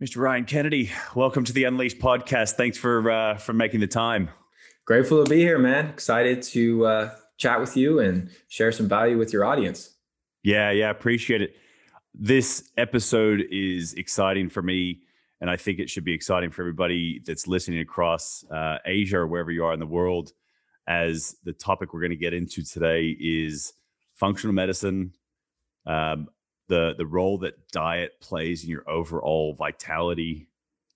Mr. Ryan Kennedy, welcome to the Unleashed podcast. Thanks for uh, for making the time. Grateful to be here, man. Excited to uh, chat with you and share some value with your audience. Yeah, yeah, appreciate it. This episode is exciting for me, and I think it should be exciting for everybody that's listening across uh, Asia or wherever you are in the world. As the topic we're going to get into today is functional medicine, um, the the role that diet plays in your overall vitality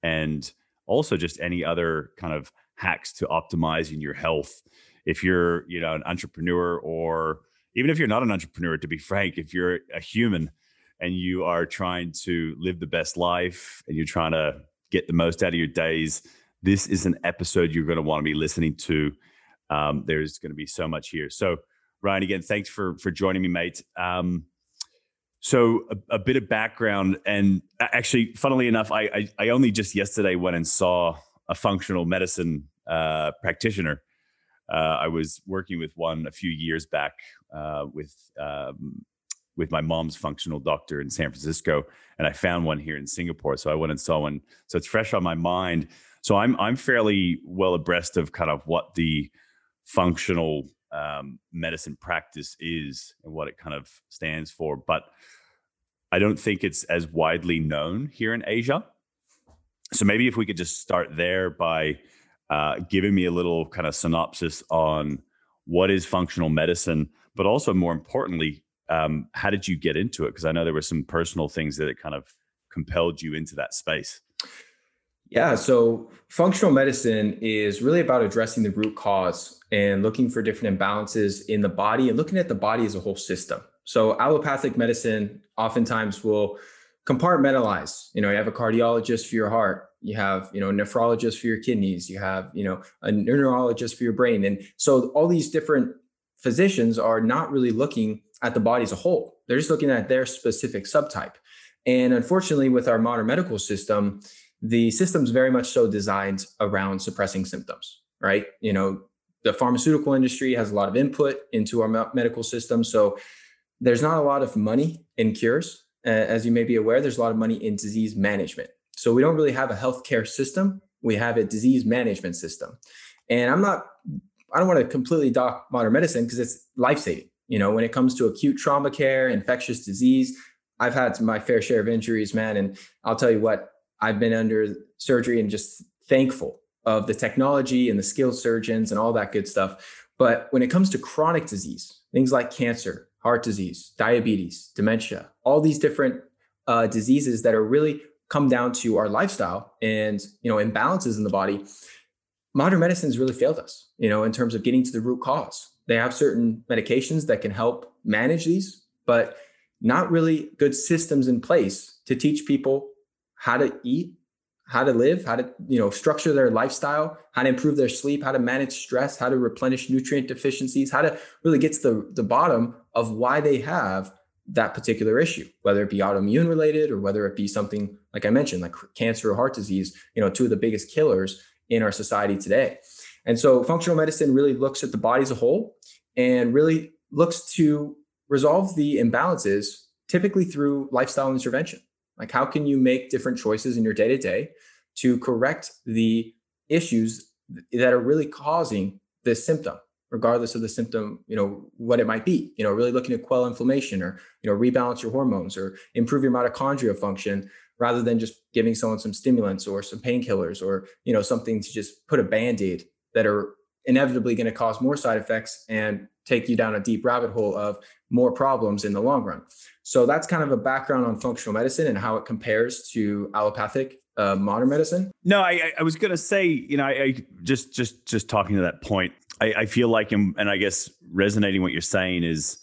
and also just any other kind of hacks to optimizing your health. If you're you know an entrepreneur or even if you're not an entrepreneur to be frank if you're a human and you are trying to live the best life and you're trying to get the most out of your days this is an episode you're going to want to be listening to. Um, there's going to be so much here. So ryan again thanks for for joining me mate. Um, so a, a, bit of background, and actually, funnily enough, I, I, I only just yesterday went and saw a functional medicine uh, practitioner. Uh, I was working with one a few years back uh, with um, with my mom's functional doctor in San Francisco, and I found one here in Singapore. So I went and saw one. So it's fresh on my mind. So I'm I'm fairly well abreast of kind of what the functional um, medicine practice is and what it kind of stands for. But I don't think it's as widely known here in Asia. So maybe if we could just start there by uh, giving me a little kind of synopsis on what is functional medicine, but also more importantly, um, how did you get into it? Because I know there were some personal things that kind of compelled you into that space. Yeah, so functional medicine is really about addressing the root cause and looking for different imbalances in the body and looking at the body as a whole system. So allopathic medicine oftentimes will compartmentalize. You know, you have a cardiologist for your heart, you have, you know, a nephrologist for your kidneys, you have, you know, a neurologist for your brain. And so all these different physicians are not really looking at the body as a whole. They're just looking at their specific subtype. And unfortunately, with our modern medical system, the system's very much so designed around suppressing symptoms, right? You know, the pharmaceutical industry has a lot of input into our medical system. So there's not a lot of money in cures. As you may be aware, there's a lot of money in disease management. So we don't really have a healthcare system. We have a disease management system. And I'm not, I don't want to completely dock modern medicine because it's life saving. You know, when it comes to acute trauma care, infectious disease, I've had my fair share of injuries, man. And I'll tell you what, I've been under surgery and just thankful of the technology and the skilled surgeons and all that good stuff. But when it comes to chronic disease, things like cancer, heart disease, diabetes, dementia, all these different uh, diseases that are really come down to our lifestyle and you know imbalances in the body. Modern medicine has really failed us, you know, in terms of getting to the root cause. They have certain medications that can help manage these, but not really good systems in place to teach people how to eat, how to live, how to, you know, structure their lifestyle, how to improve their sleep, how to manage stress, how to replenish nutrient deficiencies, how to really get to the, the bottom of why they have that particular issue, whether it be autoimmune related or whether it be something like I mentioned, like cancer or heart disease, you know, two of the biggest killers in our society today. And so functional medicine really looks at the body as a whole and really looks to resolve the imbalances typically through lifestyle intervention. Like, how can you make different choices in your day to day to correct the issues that are really causing this symptom, regardless of the symptom, you know, what it might be? You know, really looking to quell inflammation or, you know, rebalance your hormones or improve your mitochondria function rather than just giving someone some stimulants or some painkillers or, you know, something to just put a band aid that are inevitably going to cause more side effects and take you down a deep rabbit hole of more problems in the long run. So that's kind of a background on functional medicine and how it compares to allopathic uh, modern medicine. No, I, I was going to say, you know, I, I, just just just talking to that point, I, I feel like, and I guess resonating what you're saying is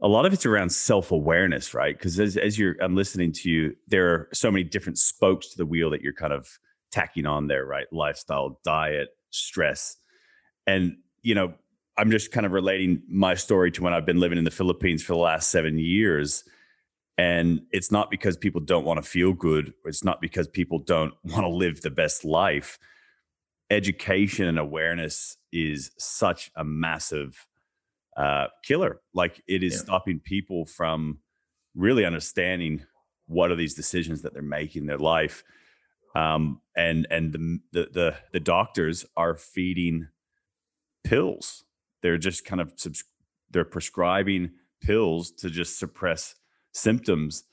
a lot of it's around self awareness, right? Because as as you're, I'm listening to you, there are so many different spokes to the wheel that you're kind of tacking on there, right? Lifestyle, diet, stress, and you know, I'm just kind of relating my story to when I've been living in the Philippines for the last seven years. And it's not because people don't want to feel good, it's not because people don't want to live the best life. Education and awareness is such a massive uh, killer. Like it is yeah. stopping people from really understanding what are these decisions that they're making in their life. Um, and and the, the the the doctors are feeding pills. They're just kind of subs- they're prescribing pills to just suppress symptoms.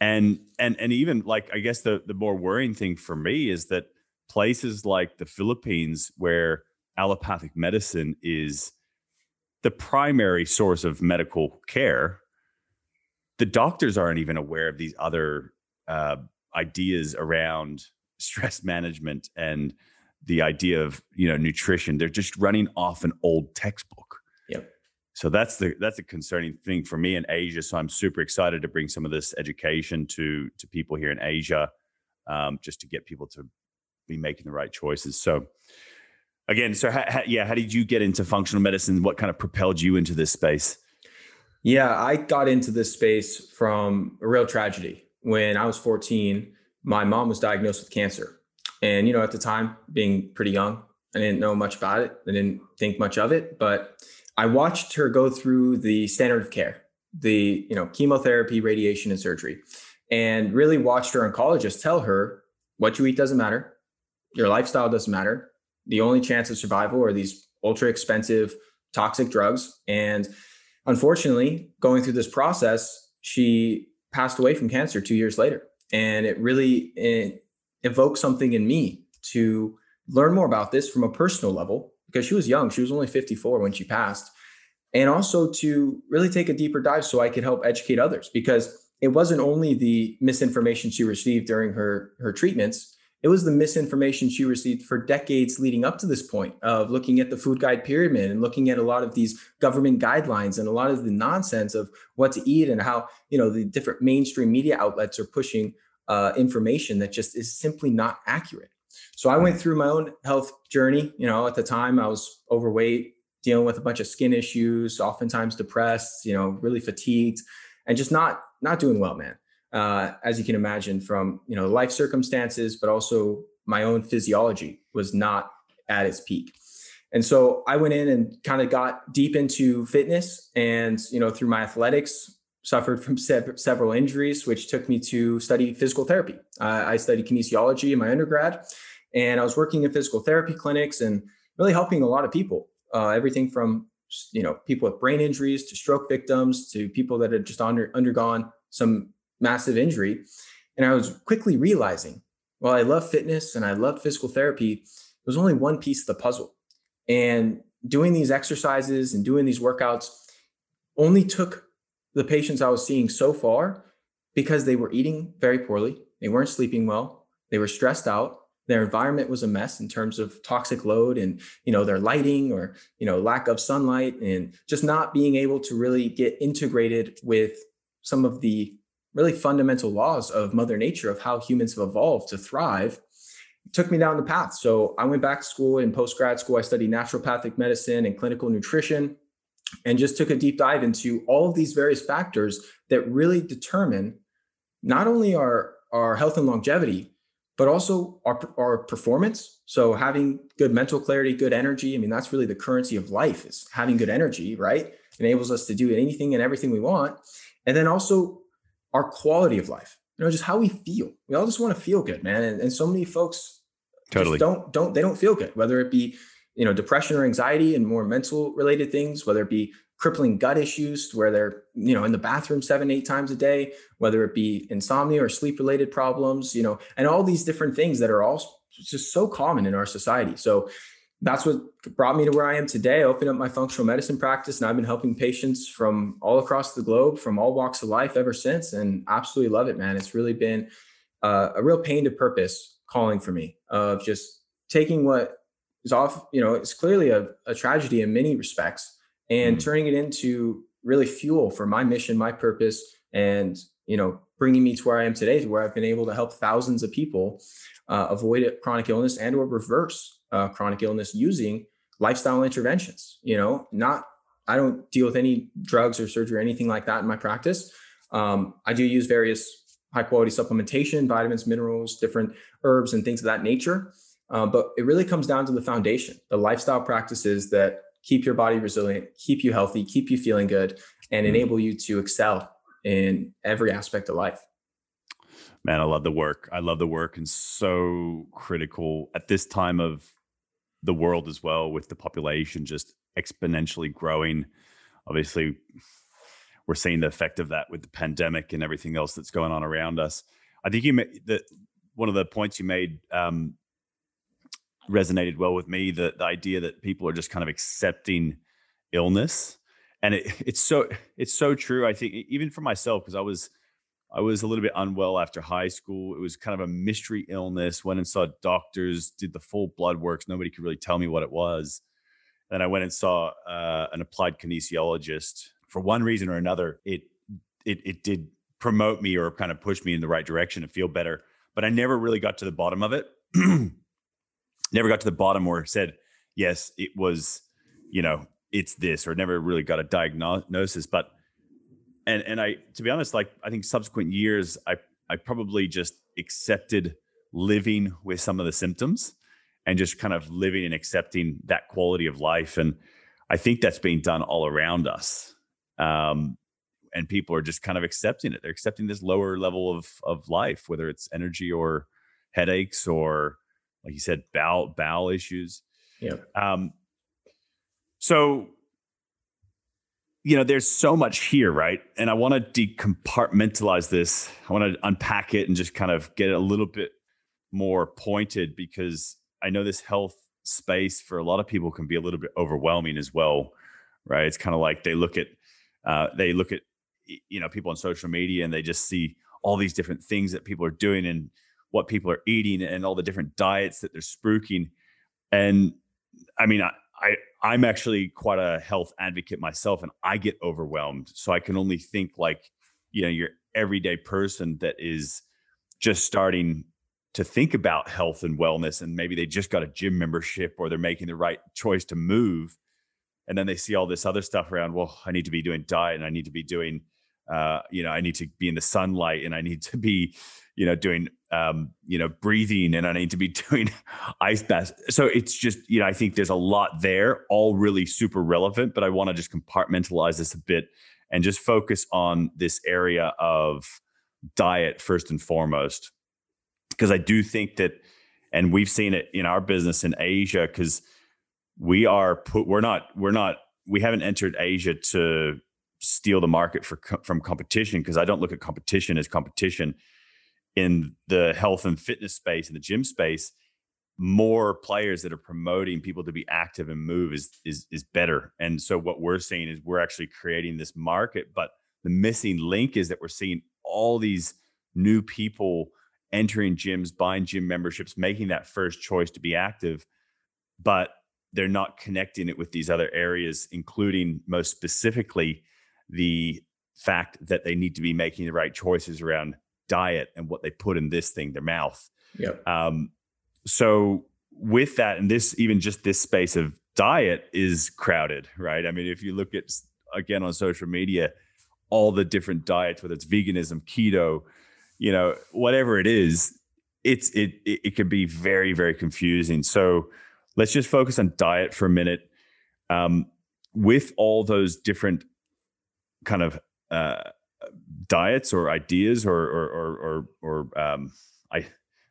And and and even like I guess the the more worrying thing for me is that places like the Philippines where allopathic medicine is the primary source of medical care, the doctors aren't even aware of these other uh, ideas around stress management and the idea of you know nutrition. They're just running off an old textbook. Yep. So that's the that's a concerning thing for me in Asia. So I'm super excited to bring some of this education to to people here in Asia, um, just to get people to be making the right choices. So again, so yeah, how did you get into functional medicine? What kind of propelled you into this space? Yeah, I got into this space from a real tragedy. When I was 14, my mom was diagnosed with cancer. And, you know, at the time, being pretty young, I didn't know much about it. I didn't think much of it, but I watched her go through the standard of care, the, you know, chemotherapy, radiation, and surgery, and really watched her oncologist tell her what you eat doesn't matter. Your lifestyle doesn't matter the only chance of survival are these ultra expensive toxic drugs. And unfortunately, going through this process, she passed away from cancer two years later. And it really it evoked something in me to learn more about this from a personal level because she was young. She was only 54 when she passed. And also to really take a deeper dive so I could help educate others because it wasn't only the misinformation she received during her, her treatments, it was the misinformation she received for decades leading up to this point of looking at the food guide pyramid and looking at a lot of these government guidelines and a lot of the nonsense of what to eat and how you know the different mainstream media outlets are pushing uh, information that just is simply not accurate so i went through my own health journey you know at the time i was overweight dealing with a bunch of skin issues oftentimes depressed you know really fatigued and just not not doing well man uh, as you can imagine from you know life circumstances, but also my own physiology was not at its peak. And so I went in and kind of got deep into fitness and, you know, through my athletics, suffered from several injuries, which took me to study physical therapy. Uh, I studied kinesiology in my undergrad and I was working in physical therapy clinics and really helping a lot of people, uh, everything from, you know, people with brain injuries to stroke victims to people that had just under, undergone some massive injury. And I was quickly realizing, while I love fitness and I love physical therapy, it was only one piece of the puzzle. And doing these exercises and doing these workouts only took the patients I was seeing so far because they were eating very poorly, they weren't sleeping well, they were stressed out, their environment was a mess in terms of toxic load and you know their lighting or you know lack of sunlight and just not being able to really get integrated with some of the really fundamental laws of mother nature of how humans have evolved to thrive took me down the path. So i went back to school in post grad school i studied naturopathic medicine and clinical nutrition and just took a deep dive into all of these various factors that really determine not only our our health and longevity but also our, our performance so having good mental clarity good energy i mean that's really the currency of life is having good energy right enables us to do anything and everything we want and then also our quality of life, you know, just how we feel. We all just want to feel good, man. And, and so many folks totally don't don't they don't feel good, whether it be you know depression or anxiety and more mental related things, whether it be crippling gut issues where they're you know in the bathroom seven eight times a day whether it be insomnia or sleep related problems you know and all these different things that are all just so common in our society so that's what brought me to where I am today. I opened up my functional medicine practice and I've been helping patients from all across the globe, from all walks of life ever since, and absolutely love it, man. It's really been uh, a real pain to purpose calling for me of just taking what is off, you know, it's clearly a, a tragedy in many respects and mm. turning it into really fuel for my mission, my purpose, and, you know, bringing me to where I am today, to where I've been able to help thousands of people uh, avoid chronic illness and or reverse uh, chronic illness using lifestyle interventions. You know, not I don't deal with any drugs or surgery or anything like that in my practice. Um, I do use various high quality supplementation, vitamins, minerals, different herbs, and things of that nature. Uh, but it really comes down to the foundation, the lifestyle practices that keep your body resilient, keep you healthy, keep you feeling good, and mm-hmm. enable you to excel in every aspect of life. Man, I love the work. I love the work and so critical at this time of the world as well, with the population just exponentially growing. Obviously, we're seeing the effect of that with the pandemic and everything else that's going on around us. I think you made that one of the points you made um, resonated well with me. The, the idea that people are just kind of accepting illness, and it, it's so it's so true. I think even for myself because I was I was a little bit unwell after high school. It was kind of a mystery illness. Went and saw doctors, did the full blood works. Nobody could really tell me what it was. Then I went and saw uh, an applied kinesiologist. For one reason or another, it it it did promote me or kind of push me in the right direction to feel better. But I never really got to the bottom of it. never got to the bottom or said, yes, it was, you know, it's this, or never really got a diagnosis. But and and I to be honest, like I think subsequent years, I I probably just accepted living with some of the symptoms and just kind of living and accepting that quality of life. And I think that's being done all around us. Um, and people are just kind of accepting it. They're accepting this lower level of of life, whether it's energy or headaches or, like you said, bowel bowel issues. Yeah. Um, so you know, there's so much here, right? And I want to decompartmentalize this. I want to unpack it and just kind of get it a little bit more pointed because I know this health space for a lot of people can be a little bit overwhelming as well, right? It's kind of like they look at uh, they look at you know people on social media and they just see all these different things that people are doing and what people are eating and all the different diets that they're spruiking. And I mean, I, I I'm actually quite a health advocate myself, and I get overwhelmed. So I can only think like, you know, your everyday person that is just starting to think about health and wellness, and maybe they just got a gym membership or they're making the right choice to move, and then they see all this other stuff around. Well, I need to be doing diet, and I need to be doing, uh, you know, I need to be in the sunlight, and I need to be, you know, doing um, you know, breathing and I need to be doing ice baths. So it's just, you know, I think there's a lot there, all really super relevant, but I want to just compartmentalize this a bit and just focus on this area of diet first and foremost. Because I do think that, and we've seen it in our business in Asia, because we are put, we're not, we're not, we haven't entered Asia to steal the market for from competition because I don't look at competition as competition in the health and fitness space in the gym space. More players that are promoting people to be active and move is is is better. And so what we're seeing is we're actually creating this market but the missing link is that we're seeing all these new people entering gyms buying gym memberships making that first choice to be active but they're not connecting it with these other areas including most specifically the fact that they need to be making the right choices around diet and what they put in this thing, their mouth. Yeah. Um, so with that, and this even just this space of diet is crowded, right? I mean, if you look at again on social media, all the different diets, whether it's veganism, keto, you know, whatever it is, it's it it, it can be very very confusing. So let's just focus on diet for a minute. Um, with all those different kind of uh, diets or ideas or or or or, or um, I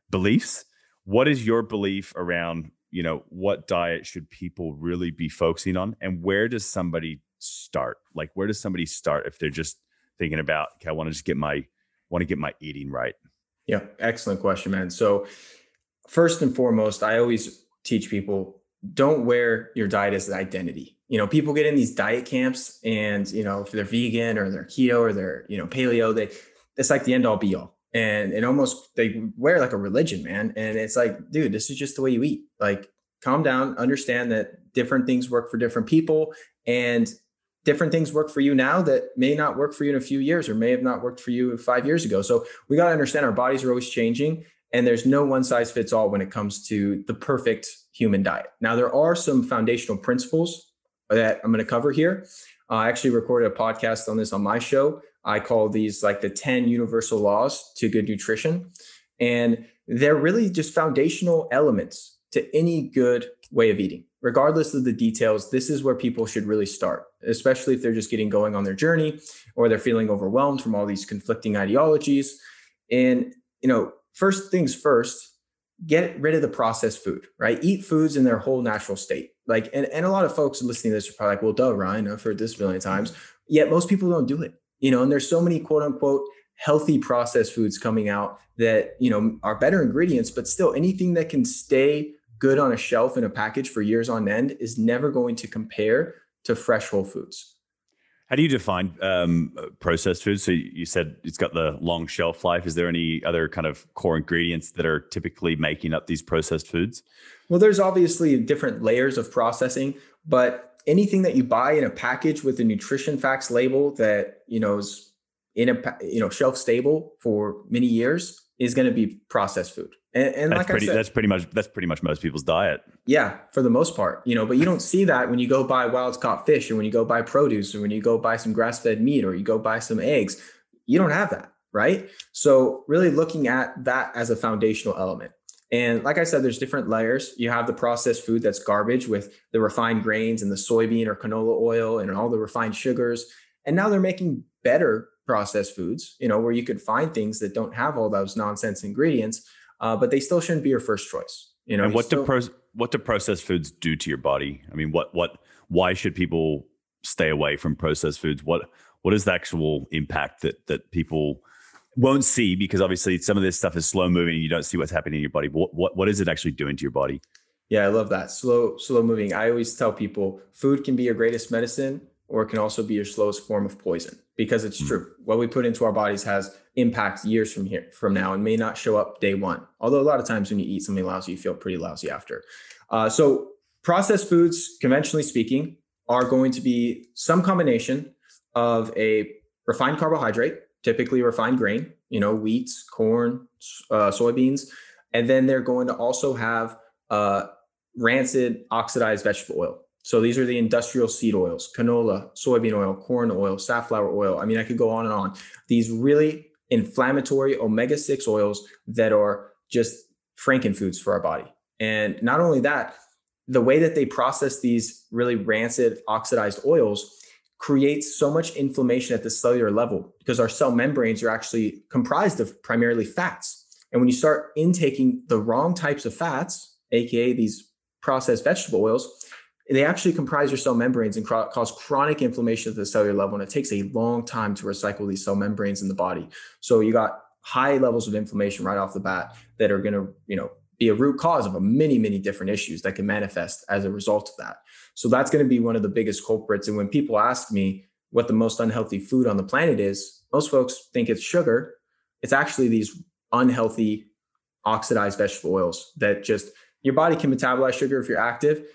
beliefs. What is your belief around you know what diet should people really be focusing on, and where does somebody start? Like where does somebody start if they're just thinking about okay, I want to just get my want to get my eating right? Yeah, excellent question, man. So first and foremost, I always teach people don't wear your diet as an identity you know, people get in these diet camps and, you know, if they're vegan or they're keto or they're, you know, paleo, they, it's like the end all be all. And it almost, they wear like a religion, man. And it's like, dude, this is just the way you eat. Like, calm down, understand that different things work for different people and different things work for you now that may not work for you in a few years or may have not worked for you five years ago. So we got to understand our bodies are always changing and there's no one size fits all when it comes to the perfect human diet. Now, there are some foundational principles that I'm going to cover here. Uh, I actually recorded a podcast on this on my show. I call these like the 10 universal laws to good nutrition. And they're really just foundational elements to any good way of eating. Regardless of the details, this is where people should really start, especially if they're just getting going on their journey or they're feeling overwhelmed from all these conflicting ideologies. And you know, first things first, get rid of the processed food, right? Eat foods in their whole natural state. Like, and, and a lot of folks listening to this are probably like, well, duh, Ryan, I've heard this a million mm-hmm. times. Yet most people don't do it, you know, and there's so many quote unquote healthy processed foods coming out that, you know, are better ingredients, but still anything that can stay good on a shelf in a package for years on end is never going to compare to fresh whole foods. How do you define um, processed foods? So you said it's got the long shelf life. Is there any other kind of core ingredients that are typically making up these processed foods? Well, there's obviously different layers of processing, but anything that you buy in a package with a nutrition facts label that you know is in a you know shelf stable for many years is going to be processed food. And, and that's like pretty, I said, that's pretty much that's pretty much most people's diet. Yeah, for the most part, you know, but you don't see that when you go buy wild caught fish or when you go buy produce or when you go buy some grass fed meat or you go buy some eggs. You don't have that, right? So really looking at that as a foundational element. And like I said, there's different layers. You have the processed food that's garbage with the refined grains and the soybean or canola oil and all the refined sugars. And now they're making better processed foods, you know, where you could find things that don't have all those nonsense ingredients uh, but they still shouldn't be your first choice. You know, and what still, do pro- what do processed foods do to your body? I mean, what what why should people stay away from processed foods? What what is the actual impact that that people won't see because obviously some of this stuff is slow moving. And you don't see what's happening in your body. What what what is it actually doing to your body? Yeah, I love that slow slow moving. I always tell people food can be your greatest medicine, or it can also be your slowest form of poison because it's mm-hmm. true. What we put into our bodies has impact years from here from now and may not show up day one. Although a lot of times when you eat something lousy, you feel pretty lousy after. Uh, so processed foods, conventionally speaking, are going to be some combination of a refined carbohydrate, typically refined grain, you know, wheat, corn, uh, soybeans, and then they're going to also have uh, rancid oxidized vegetable oil. So these are the industrial seed oils, canola, soybean oil, corn oil, safflower oil. I mean, I could go on and on. These really inflammatory omega 6 oils that are just frankenfoods for our body. And not only that, the way that they process these really rancid oxidized oils creates so much inflammation at the cellular level because our cell membranes are actually comprised of primarily fats. And when you start intaking the wrong types of fats, aka these processed vegetable oils, they actually comprise your cell membranes and cause chronic inflammation at the cellular level. And it takes a long time to recycle these cell membranes in the body. So you got high levels of inflammation right off the bat that are going to, you know, be a root cause of a many, many different issues that can manifest as a result of that. So that's going to be one of the biggest culprits. And when people ask me what the most unhealthy food on the planet is, most folks think it's sugar. It's actually these unhealthy oxidized vegetable oils that just your body can metabolize sugar if you're active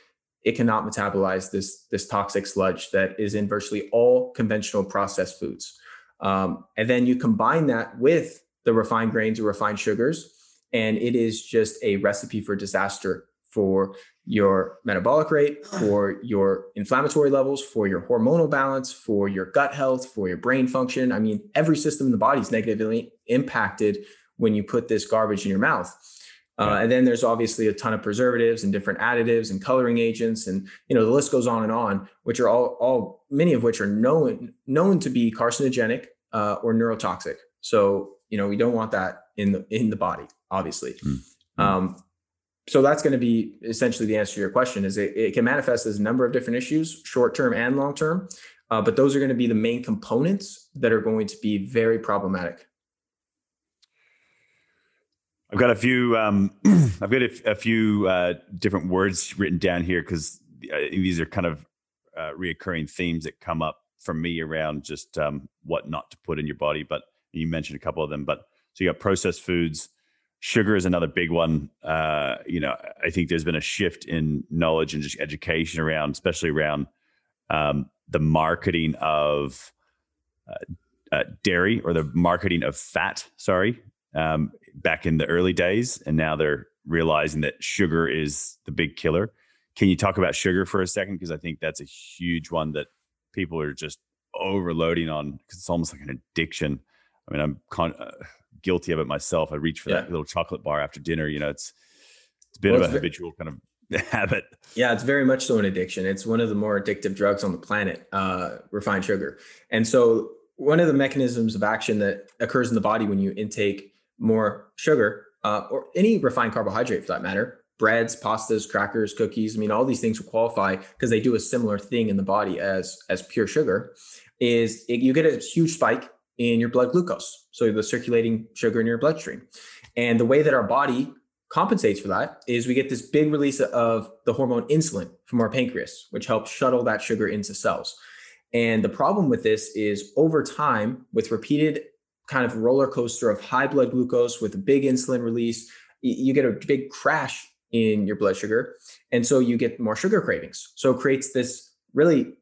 it cannot metabolize this this toxic sludge that is in virtually all conventional processed foods. Um, and then you combine that with the refined grains or refined sugars, and it is just a recipe for disaster for your metabolic rate, for your inflammatory levels, for your hormonal balance, for your gut health, for your brain function. I mean, every system in the body is negatively impacted when you put this garbage in your mouth. Uh, and then there's obviously a ton of preservatives and different additives and coloring agents, and you know the list goes on and on, which are all, all many of which are known known to be carcinogenic uh, or neurotoxic. So you know we don't want that in the in the body, obviously. Mm-hmm. Um, so that's going to be essentially the answer to your question. Is it, it can manifest as a number of different issues, short term and long term, uh, but those are going to be the main components that are going to be very problematic. I've got a few. Um, I've got a, a few uh, different words written down here because these are kind of uh, reoccurring themes that come up for me around just um, what not to put in your body. But you mentioned a couple of them. But so you got processed foods. Sugar is another big one. Uh, you know, I think there's been a shift in knowledge and just education around, especially around um, the marketing of uh, uh, dairy or the marketing of fat. Sorry, um, back in the early days, and now they're realizing that sugar is the big killer. Can you talk about sugar for a second? Because I think that's a huge one that people are just overloading on because it's almost like an addiction. I mean, I'm con- uh, guilty of it myself. I reach for yeah. that little chocolate bar after dinner. You know, it's it's a bit well, of a habitual kind of habit. Yeah, it's very much so an addiction. It's one of the more addictive drugs on the planet, uh, refined sugar. And so, one of the mechanisms of action that occurs in the body when you intake more sugar uh, or any refined carbohydrate for that matter, breads, pastas, crackers, cookies. I mean, all these things will qualify because they do a similar thing in the body as as pure sugar. Is it, you get a huge spike in your blood glucose, so the circulating sugar in your bloodstream, and the way that our body compensates for that is we get this big release of the hormone insulin from our pancreas, which helps shuttle that sugar into cells. And the problem with this is over time, with repeated kind of roller coaster of high blood glucose with a big insulin release, you get a big crash in your blood sugar. And so you get more sugar cravings. So it creates this really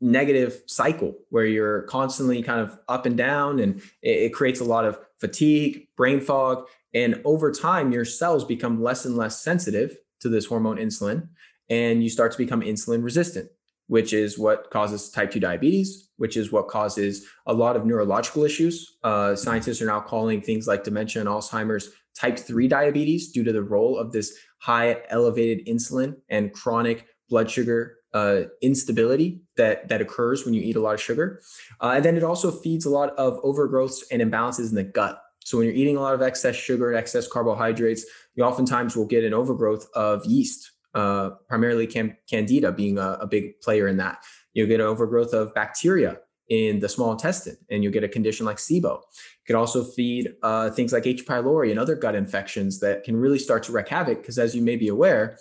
negative cycle where you're constantly kind of up and down and it, creates a lot of fatigue, brain fog. And over time, your cells become less and less sensitive to this hormone insulin and you start to become insulin resistant which is what causes type 2 diabetes, which is what causes a lot of neurological issues. Uh, scientists are now calling things like dementia and Alzheimer's type 3 diabetes due to the role of this high elevated insulin and chronic blood sugar uh, instability that, that occurs when you eat a lot of sugar. Uh, and then it also feeds a lot of overgrowths and imbalances in the gut. So when you're eating a lot of excess sugar, and excess carbohydrates, you oftentimes will get an overgrowth of yeast uh, primarily candida being a, a, big player in that. You'll get an overgrowth of bacteria in the small intestine, and you'll get a condition like SIBO. You could also feed uh, things like H. pylori and other gut infections that can really start to wreak havoc. Because as you may be aware,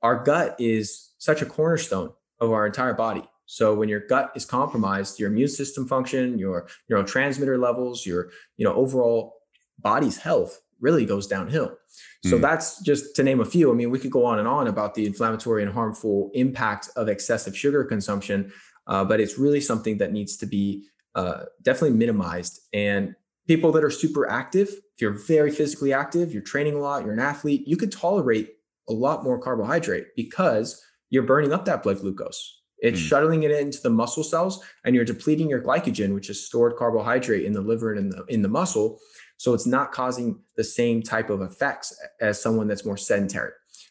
our gut is such a cornerstone of our entire body. So when your gut is compromised, your immune system function, your neurotransmitter levels, your you know overall body's health really goes downhill. So mm. that's just to name a few. I mean, we could go on and on about the inflammatory and harmful impact of excessive sugar consumption, uh, but it's really something that needs to be uh, definitely minimized. And people that are super active, if you're very physically active, you're training a lot, you're an athlete, you could tolerate a lot more carbohydrate because you're burning up that blood glucose. It's mm. shuttling it into the muscle cells, and you're depleting your glycogen, which is stored carbohydrate in the liver and in the in the muscle. So it's not causing the same type of effects as someone that's more sedentary.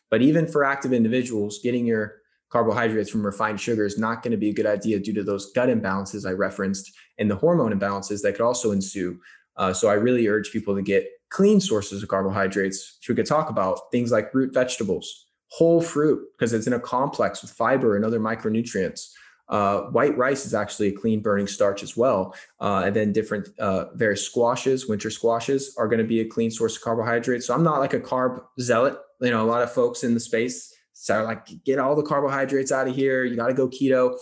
But even for active individuals, getting your carbohydrates from refined sugar is not going to be a good idea due to those gut imbalances I referenced and the hormone imbalances that could also ensue. Uh, so I really urge people to get clean sources of carbohydrates, which we could talk about things like root vegetables, whole fruit, because it's in a complex with fiber and other micronutrients. Uh, white rice is actually a clean burning starch as well. Uh, and then different uh, various squashes, winter squashes are going to be a clean source of carbohydrates. So I'm not like a carb zealot. You know, a lot of folks in the space are like, get all the carbohydrates out of here. You got to go keto.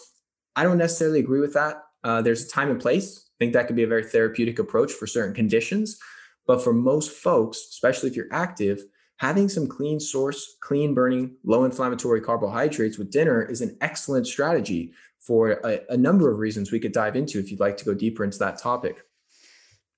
I don't necessarily agree with that. Uh, there's a time and place. I think that could be a very therapeutic approach for certain conditions. But for most folks, especially if you're active, having some clean source, clean burning, low inflammatory carbohydrates with dinner is an excellent strategy for a, a, number of reasons we could dive into if you'd like to go deeper into that topic.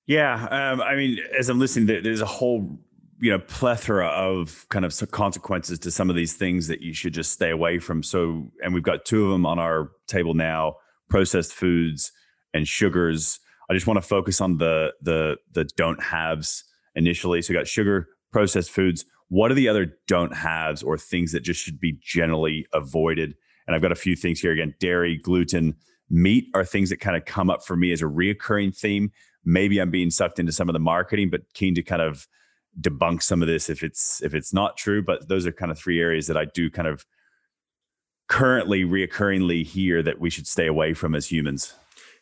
Yeah, um, I mean, as I'm listening, there's a whole you know plethora of kind of consequences to some of these things that you should just stay away from. So, and we've got two of them on our table now: processed foods and sugars. I just want to focus on the the the don't haves initially. So, we got sugar, processed foods. What are the other don't haves or things that just should be generally avoided? And I've got a few things here again dairy, gluten, meat are things that kind of come up for me as a reoccurring theme. Maybe I'm being sucked into some of the marketing, but keen to kind of debunk some of this if it's if it's not true. But those are kind of three areas that I do kind of currently reoccurringly hear that we should stay away from as humans.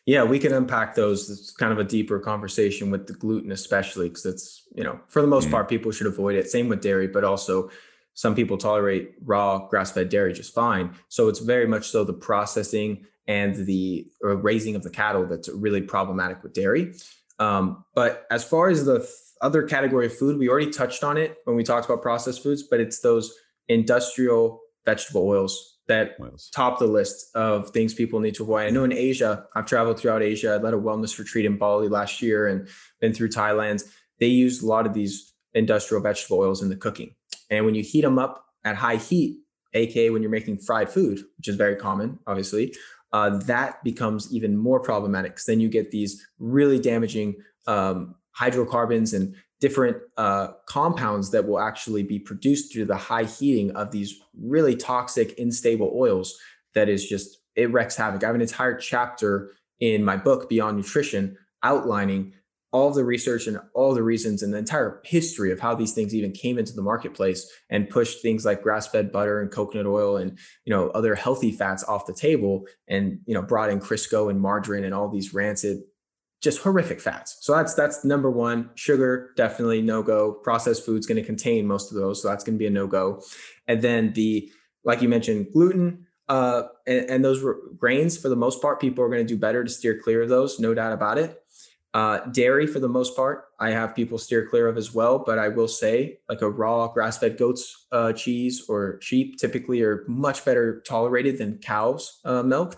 Yeah, we can unpack those. It's kind of a deeper conversation with the gluten, especially because it's, you know, for the most mm. part, people should avoid it. Same with dairy, but also some people tolerate raw grass-fed dairy just fine. So it's very much so the processing and the raising of the cattle that's really problematic with dairy. Um, but as far as the other category of food, we already touched on it when we talked about processed foods, but it's those industrial vegetable oils that oils. top the list of things people need to avoid. I know in Asia, I've traveled throughout Asia. I led a wellness retreat in Bali last year and been through Thailand. They use a lot of these industrial vegetable oils in the cooking. And when you heat them up at high heat, aka when you're making fried food, which is very common, obviously, uh, that becomes even more problematic because then you get these really damaging um, hydrocarbons and different uh, compounds that will actually be produced through the high heating of these really toxic, unstable oils. That is just it wreaks havoc. I have an entire chapter in my book Beyond Nutrition outlining all the research and all the reasons and the entire history of how these things even came into the marketplace and pushed things like grass-fed butter and coconut oil and you know other healthy fats off the table and you know brought in Crisco and margarine and all these rancid just horrific fats. So that's that's number one. Sugar definitely no go. Processed foods going to contain most of those, so that's going to be a no go. And then the like you mentioned, gluten uh, and, and those grains for the most part, people are going to do better to steer clear of those, no doubt about it. Uh, dairy, for the most part, I have people steer clear of as well. But I will say, like a raw grass fed goat's uh, cheese or sheep typically are much better tolerated than cow's uh, milk.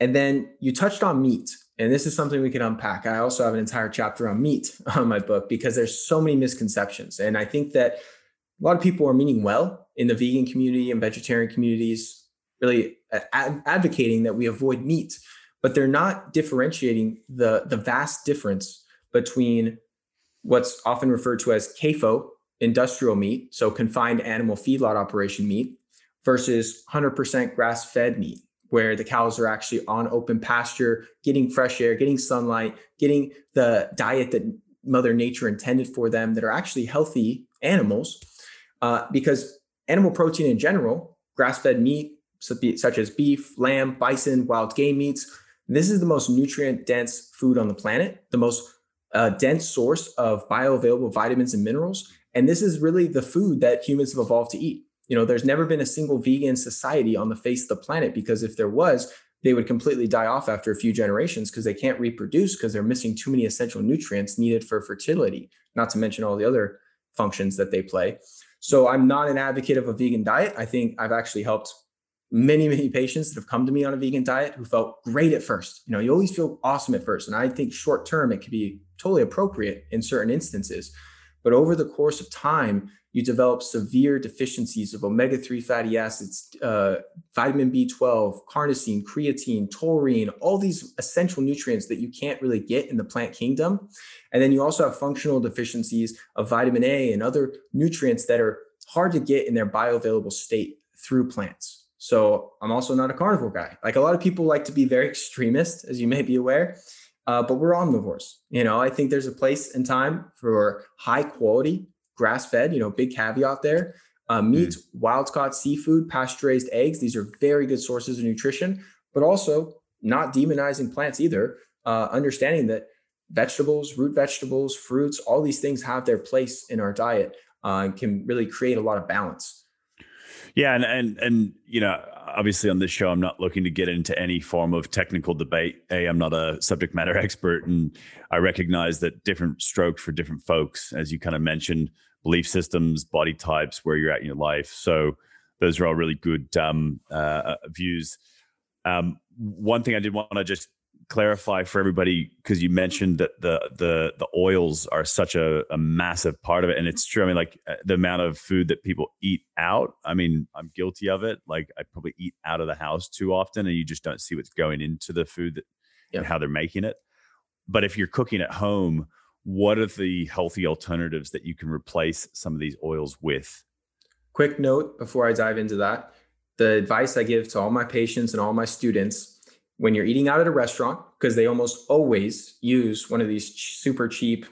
And then you touched on meat. And this is something we can unpack. I also have an entire chapter on meat on my book because there's so many misconceptions. And I think that a lot of people are meaning well in the vegan community and vegetarian communities, really ad- advocating that we avoid meat but they're not differentiating the, the vast difference between what's often referred to as CAFO, industrial meat, so confined animal feedlot operation meat, versus 100% grass fed meat, where the cows are actually on open pasture, getting fresh air, getting sunlight, getting the diet that Mother Nature intended for them that are actually healthy animals. Uh, because animal protein in general, grass fed meat, such as beef, lamb, bison, wild game meats, this is the most nutrient dense food on the planet, the most uh, dense source of bioavailable vitamins and minerals. And this is really the food that humans have evolved to eat. You know, there's never been a single vegan society on the face of the planet because if there was, they would completely die off after a few generations because they can't reproduce because they're missing too many essential nutrients needed for fertility, not to mention all the other functions that they play. So I'm not an advocate of a vegan diet. I think I've actually helped many, many patients that have come to me on a vegan diet who felt great at first. You know, you always feel awesome at first. And I think short term, it could be totally appropriate in certain instances. But over the course of time, you develop severe deficiencies of omega 3 fatty acids, uh, vitamin B12, carnosine, creatine, taurine, all these essential nutrients that you can't really get in the plant kingdom. And then you also have functional deficiencies of vitamin A and other nutrients that are hard to get in their bioavailable state through plants. So I'm also not a carnivore guy. Like a lot of people like to be very extremist, as you may be aware, uh, but we're omnivores. You know, I think there's a place and time for high quality grass fed, you know, big caveat there. Uh, meat, mm. wild caught seafood, pasture raised eggs. These are very good sources of nutrition, but also not demonizing plants either. Uh, understanding that vegetables, root vegetables, fruits, all these things have their place in our diet uh, and can really create a lot of balance. Yeah, and and and you know, obviously on this show, I'm not looking to get into any form of technical debate. A, I'm not a subject matter expert, and I recognize that different strokes for different folks, as you kind of mentioned, belief systems, body types, where you're at in your life. So those are all really good um, uh, uh views. Um, one thing I did want to just clarify for everybody because you mentioned that the the the oils are such a, a massive part of it and it's true. I mean like uh, the amount of food that people eat out i mean i'm guilty of it. Like i probably eat out of the house too often and you just don't see what's going into the food that, and how they're making it. But if you're cooking at home what are the healthy alternatives that you can replace some of these oils with? Quick note before i dive into that. The advice i give to all my patients and all my students when you're eating out at a restaurant, because they almost always use one of these super cheap,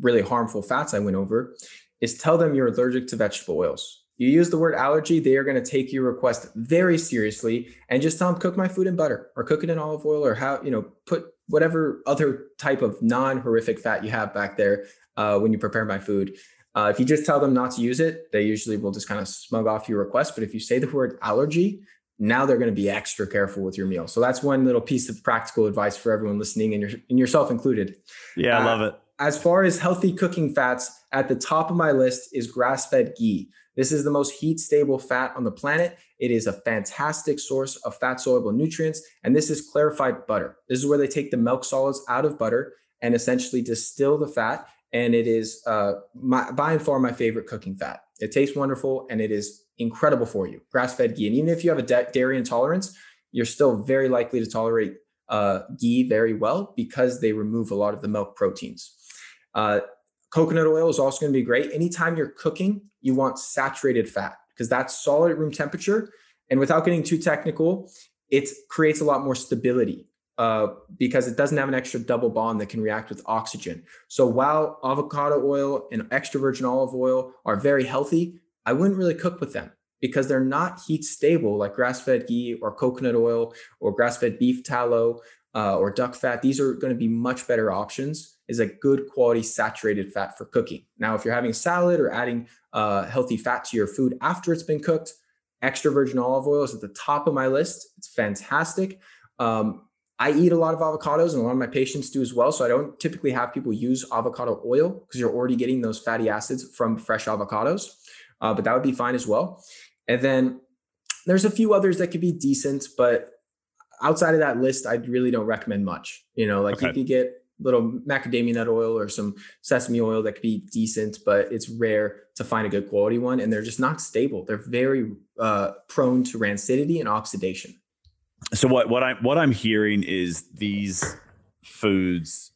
really harmful fats I went over, is tell them you're allergic to vegetable oils. You use the word allergy, they are going to take your request very seriously and just tell them cook my food in butter or cook it in olive oil or how, you know, put whatever other type of non horrific fat you have back there uh, when you prepare my food. Uh, if you just tell them not to use it, they usually will just kind of smug off your request. But if you say the word allergy, now they're going to be extra careful with your meal. So that's one little piece of practical advice for everyone listening and, your, and yourself included. Yeah, I uh, love it. As far as healthy cooking fats, at the top of my list is grass fed ghee. This is the most heat stable fat on the planet. It is a fantastic source of fat soluble nutrients. And this is clarified butter. This is where they take the milk solids out of butter and essentially distill the fat. And it is uh, my, by and far my favorite cooking fat. It tastes wonderful and it is incredible for you. Grass fed ghee. And even if you have a dairy intolerance, you're still very likely to tolerate uh, ghee very well because they remove a lot of the milk proteins. Uh, coconut oil is also going to be great. Anytime you're cooking, you want saturated fat because that's solid at room temperature. And without getting too technical, it creates a lot more stability uh, because it doesn't have an extra double bond that can react with oxygen. So while avocado oil and extra virgin olive oil are very healthy, I wouldn't really cook with them because they're not heat stable like grass fed ghee or coconut oil or grass fed beef tallow uh, or duck fat. These are going to be much better options. Is a good quality saturated fat for cooking. Now, if you're having a salad or adding uh, healthy fat to your food after it's been cooked, extra virgin olive oil is at the top of my list. It's fantastic. Um, I eat a lot of avocados, and a lot of my patients do as well. So I don't typically have people use avocado oil because you're already getting those fatty acids from fresh avocados. Uh, but that would be fine as well. And then there's a few others that could be decent, but outside of that list, I really don't recommend much. You know, like okay. you could get little macadamia nut oil or some sesame oil that could be decent, but it's rare to find a good quality one. And they're just not stable. They're very uh, prone to rancidity and oxidation. So what what I'm what I'm hearing is these foods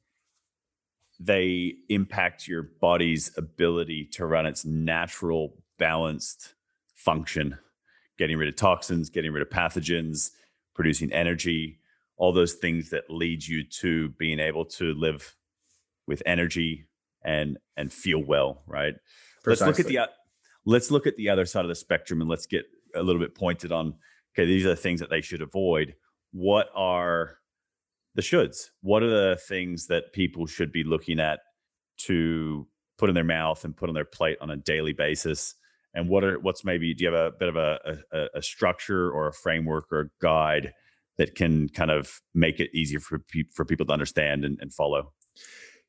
they impact your body's ability to run its natural balanced function, getting rid of toxins, getting rid of pathogens, producing energy, all those things that lead you to being able to live with energy and and feel well, right? Precisely. Let's look at the let's look at the other side of the spectrum and let's get a little bit pointed on okay, these are the things that they should avoid. What are the shoulds? What are the things that people should be looking at to put in their mouth and put on their plate on a daily basis and what are what's maybe do you have a bit of a, a, a structure or a framework or a guide that can kind of make it easier for pe- for people to understand and, and follow?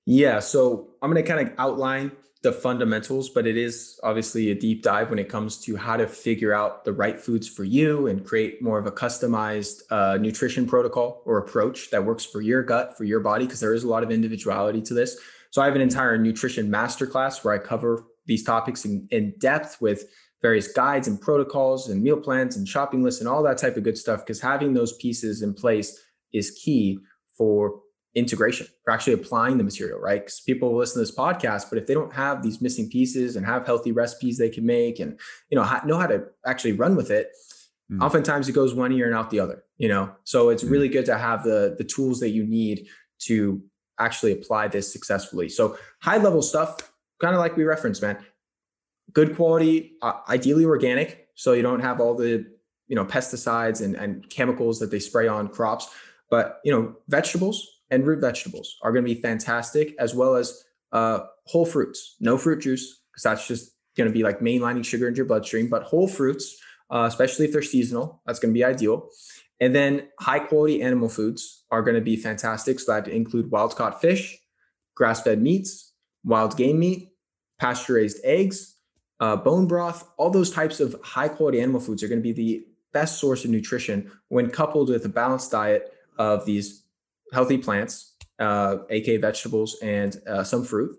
Yeah so i'm going to kind of outline the fundamentals but it is obviously a deep dive when it comes to how to figure out the right foods for you and create more of a customized uh, nutrition protocol or approach that works for your gut for your body because there is a lot of individuality to this. So i have an entire nutrition masterclass where i cover these topics in, in depth with various guides and protocols and meal plans and shopping lists and all that type of good stuff because having those pieces in place is key for integration for actually applying the material right because people will listen to this podcast but if they don't have these missing pieces and have healthy recipes they can make and you know know how to actually run with it mm. oftentimes it goes one ear and out the other you know so it's mm. really good to have the the tools that you need to actually apply this successfully so high level stuff kind of like we referenced, man. Good quality, uh, ideally organic, so you don't have all the you know pesticides and, and chemicals that they spray on crops. But you know, vegetables and root vegetables are going to be fantastic, as well as uh, whole fruits. No fruit juice, because that's just going to be like mainlining sugar into your bloodstream. But whole fruits, uh, especially if they're seasonal, that's going to be ideal. And then high quality animal foods are going to be fantastic. So that include wild caught fish, grass fed meats, wild game meat, pasture raised eggs, uh, bone broth, all those types of high quality animal foods are going to be the best source of nutrition when coupled with a balanced diet of these healthy plants, uh, aka vegetables and uh, some fruit.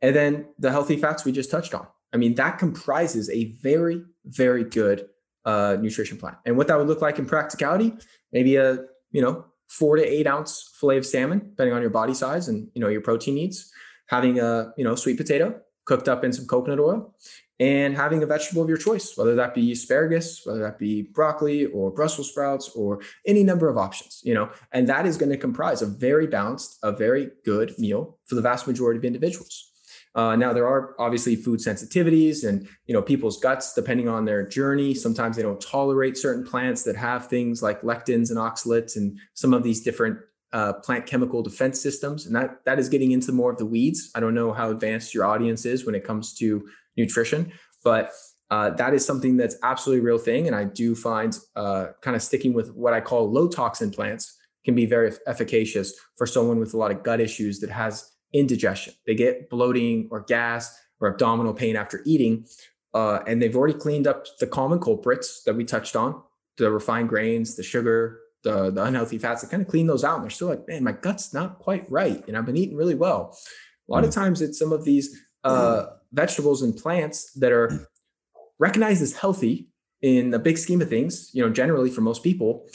And then the healthy fats we just touched on. I mean, that comprises a very, very good uh, nutrition plan. And what that would look like in practicality, maybe a, you know, four to eight ounce fillet of salmon, depending on your body size and, you know, your protein needs having a you know sweet potato cooked up in some coconut oil and having a vegetable of your choice whether that be asparagus whether that be broccoli or brussels sprouts or any number of options you know and that is going to comprise a very balanced a very good meal for the vast majority of individuals. Uh, now there are obviously food sensitivities and you know people's guts depending on their journey. Sometimes they don't tolerate certain plants that have things like lectins and oxalates and some of these different uh, plant chemical defense systems, and that that is getting into more of the weeds. I don't know how advanced your audience is when it comes to nutrition, but uh, that is something that's absolutely real thing. And I do find uh, kind of sticking with what I call low toxin plants can be very efficacious for someone with a lot of gut issues that has indigestion. They get bloating or gas or abdominal pain after eating, uh, and they've already cleaned up the common culprits that we touched on: the refined grains, the sugar, the, the unhealthy fats, I kind of clean those out. And they're still like, man, my gut's not quite right. And I've been eating really well. A lot mm. of times it's some of these uh, vegetables and plants that are recognized as healthy in the big scheme of things, you know, generally for most people,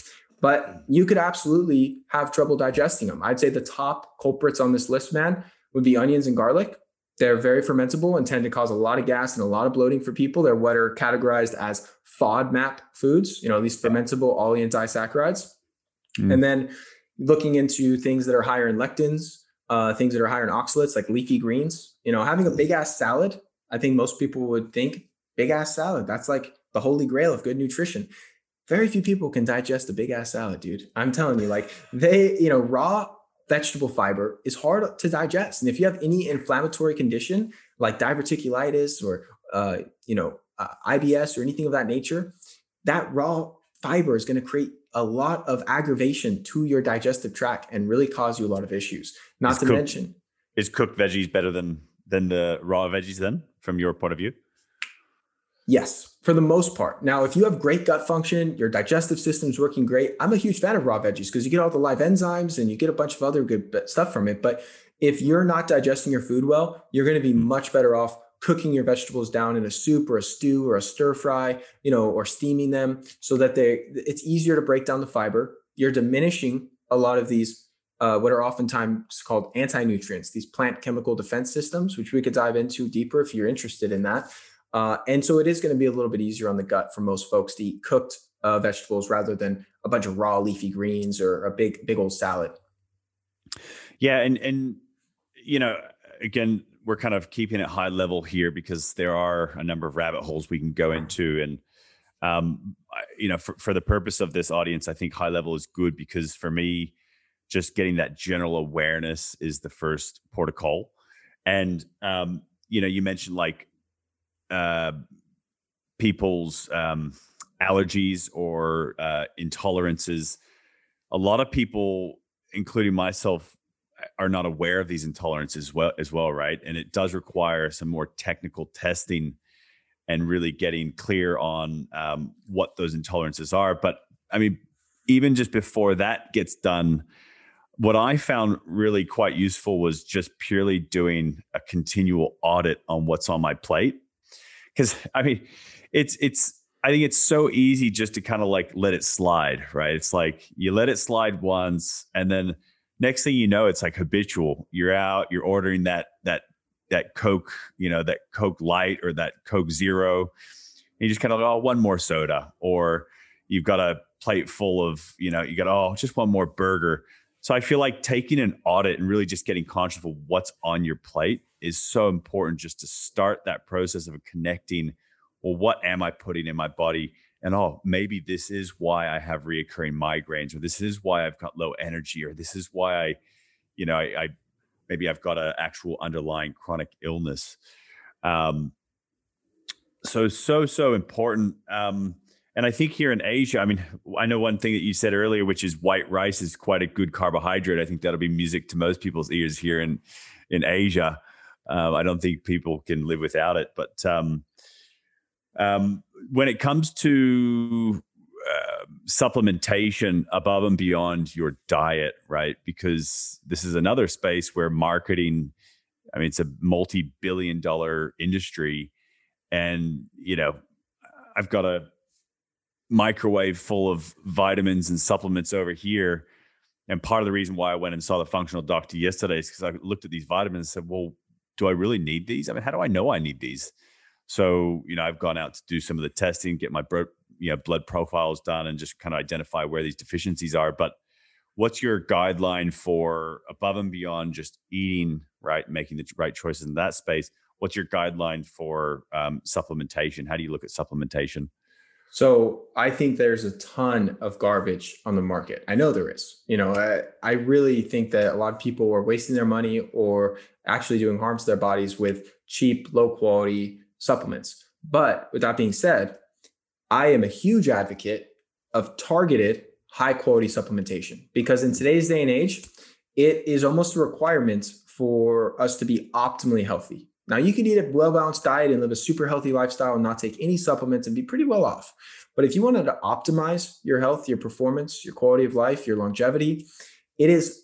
but you could absolutely have trouble digesting them. I'd say the top culprits on this list, man, would be onions and garlic. They're very fermentable and tend to cause a lot of gas and a lot of bloating for people. They're what are categorized as FODMAP foods, you know, these fermentable olein disaccharides. Mm. And then looking into things that are higher in lectins, uh, things that are higher in oxalates, like leafy greens. You know, having a big ass salad, I think most people would think big ass salad. That's like the holy grail of good nutrition. Very few people can digest a big ass salad, dude. I'm telling you, like they, you know, raw vegetable fiber is hard to digest. And if you have any inflammatory condition like diverticulitis or, uh, you know, uh, IBS or anything of that nature, that raw fiber is going to create a lot of aggravation to your digestive tract and really cause you a lot of issues. Not is to cooked, mention, is cooked veggies better than than the raw veggies? Then, from your point of view, yes, for the most part. Now, if you have great gut function, your digestive system's working great. I'm a huge fan of raw veggies because you get all the live enzymes and you get a bunch of other good stuff from it. But if you're not digesting your food well, you're going to be much better off cooking your vegetables down in a soup or a stew or a stir fry, you know, or steaming them so that they it's easier to break down the fiber. You're diminishing a lot of these uh, what are oftentimes called anti-nutrients, these plant chemical defense systems, which we could dive into deeper if you're interested in that. Uh, and so it is going to be a little bit easier on the gut for most folks to eat cooked uh, vegetables rather than a bunch of raw leafy greens or a big big old salad. Yeah, and and you know, again, we're kind of keeping it high level here because there are a number of rabbit holes we can go into. And um, you know for, for the purpose of this audience i think high level is good because for me just getting that general awareness is the first protocol and um, you know you mentioned like uh, people's um, allergies or uh, intolerances. A lot of people including myself are not aware of these intolerances as well as well right? And it does require some more technical testing and really getting clear on um, what those intolerances are. But i mean even just before that gets done what i found really quite useful was just purely doing a continual audit on what's on my plate. Because i mean it's it's i think it's so easy just to kind of like let it slide right? It's like you let it slide once and then next thing you know, it's like habitual. You're out, you're ordering that that that Coke, you know, that Coke Light or that Coke Zero. you just kind of like, oh, one more soda, or you've got a plate full of, you know, you got oh, just one more burger. So I feel like taking an audit and really just getting conscious of what's on your plate is so important just to start that process of connecting. Well, what am I putting in my body? And oh, maybe this is why I have reoccurring migraines, or this is why I've got low energy, or this is why I, you know, I, I maybe I've got an actual underlying chronic illness. Um, so so so important. Um, and I think here in Asia, I mean, I know one thing that you said earlier, which is white rice is quite a good carbohydrate. I think that'll be music to most people's ears here in in Asia. Um, I don't think people can live without it, but um, um, when it comes to uh, supplementation above and beyond your diet, right? Because this is another space where marketing, I mean, it's a multi billion dollar industry. And, you know, I've got a microwave full of vitamins and supplements over here. And part of the reason why I went and saw the functional doctor yesterday is because I looked at these vitamins and said, well, do I really need these? I mean, how do I know I need these? So, you know, I've gone out to do some of the testing, get my bro- you know, blood profiles done and just kind of identify where these deficiencies are. But what's your guideline for above and beyond just eating right, making the right choices in that space? What's your guideline for um, supplementation? How do you look at supplementation? So I think there's a ton of garbage on the market. I know there is. You know, I, I really think that a lot of people are wasting their money or actually doing harm to their bodies with cheap, low quality supplements. But with that being said, I am a huge advocate of targeted high quality supplementation because in today's day and age, it is almost a requirement for us to be optimally healthy. Now, you can eat a well balanced diet and live a super healthy lifestyle and not take any supplements and be pretty well off. But if you wanted to optimize your health, your performance, your quality of life, your longevity, it is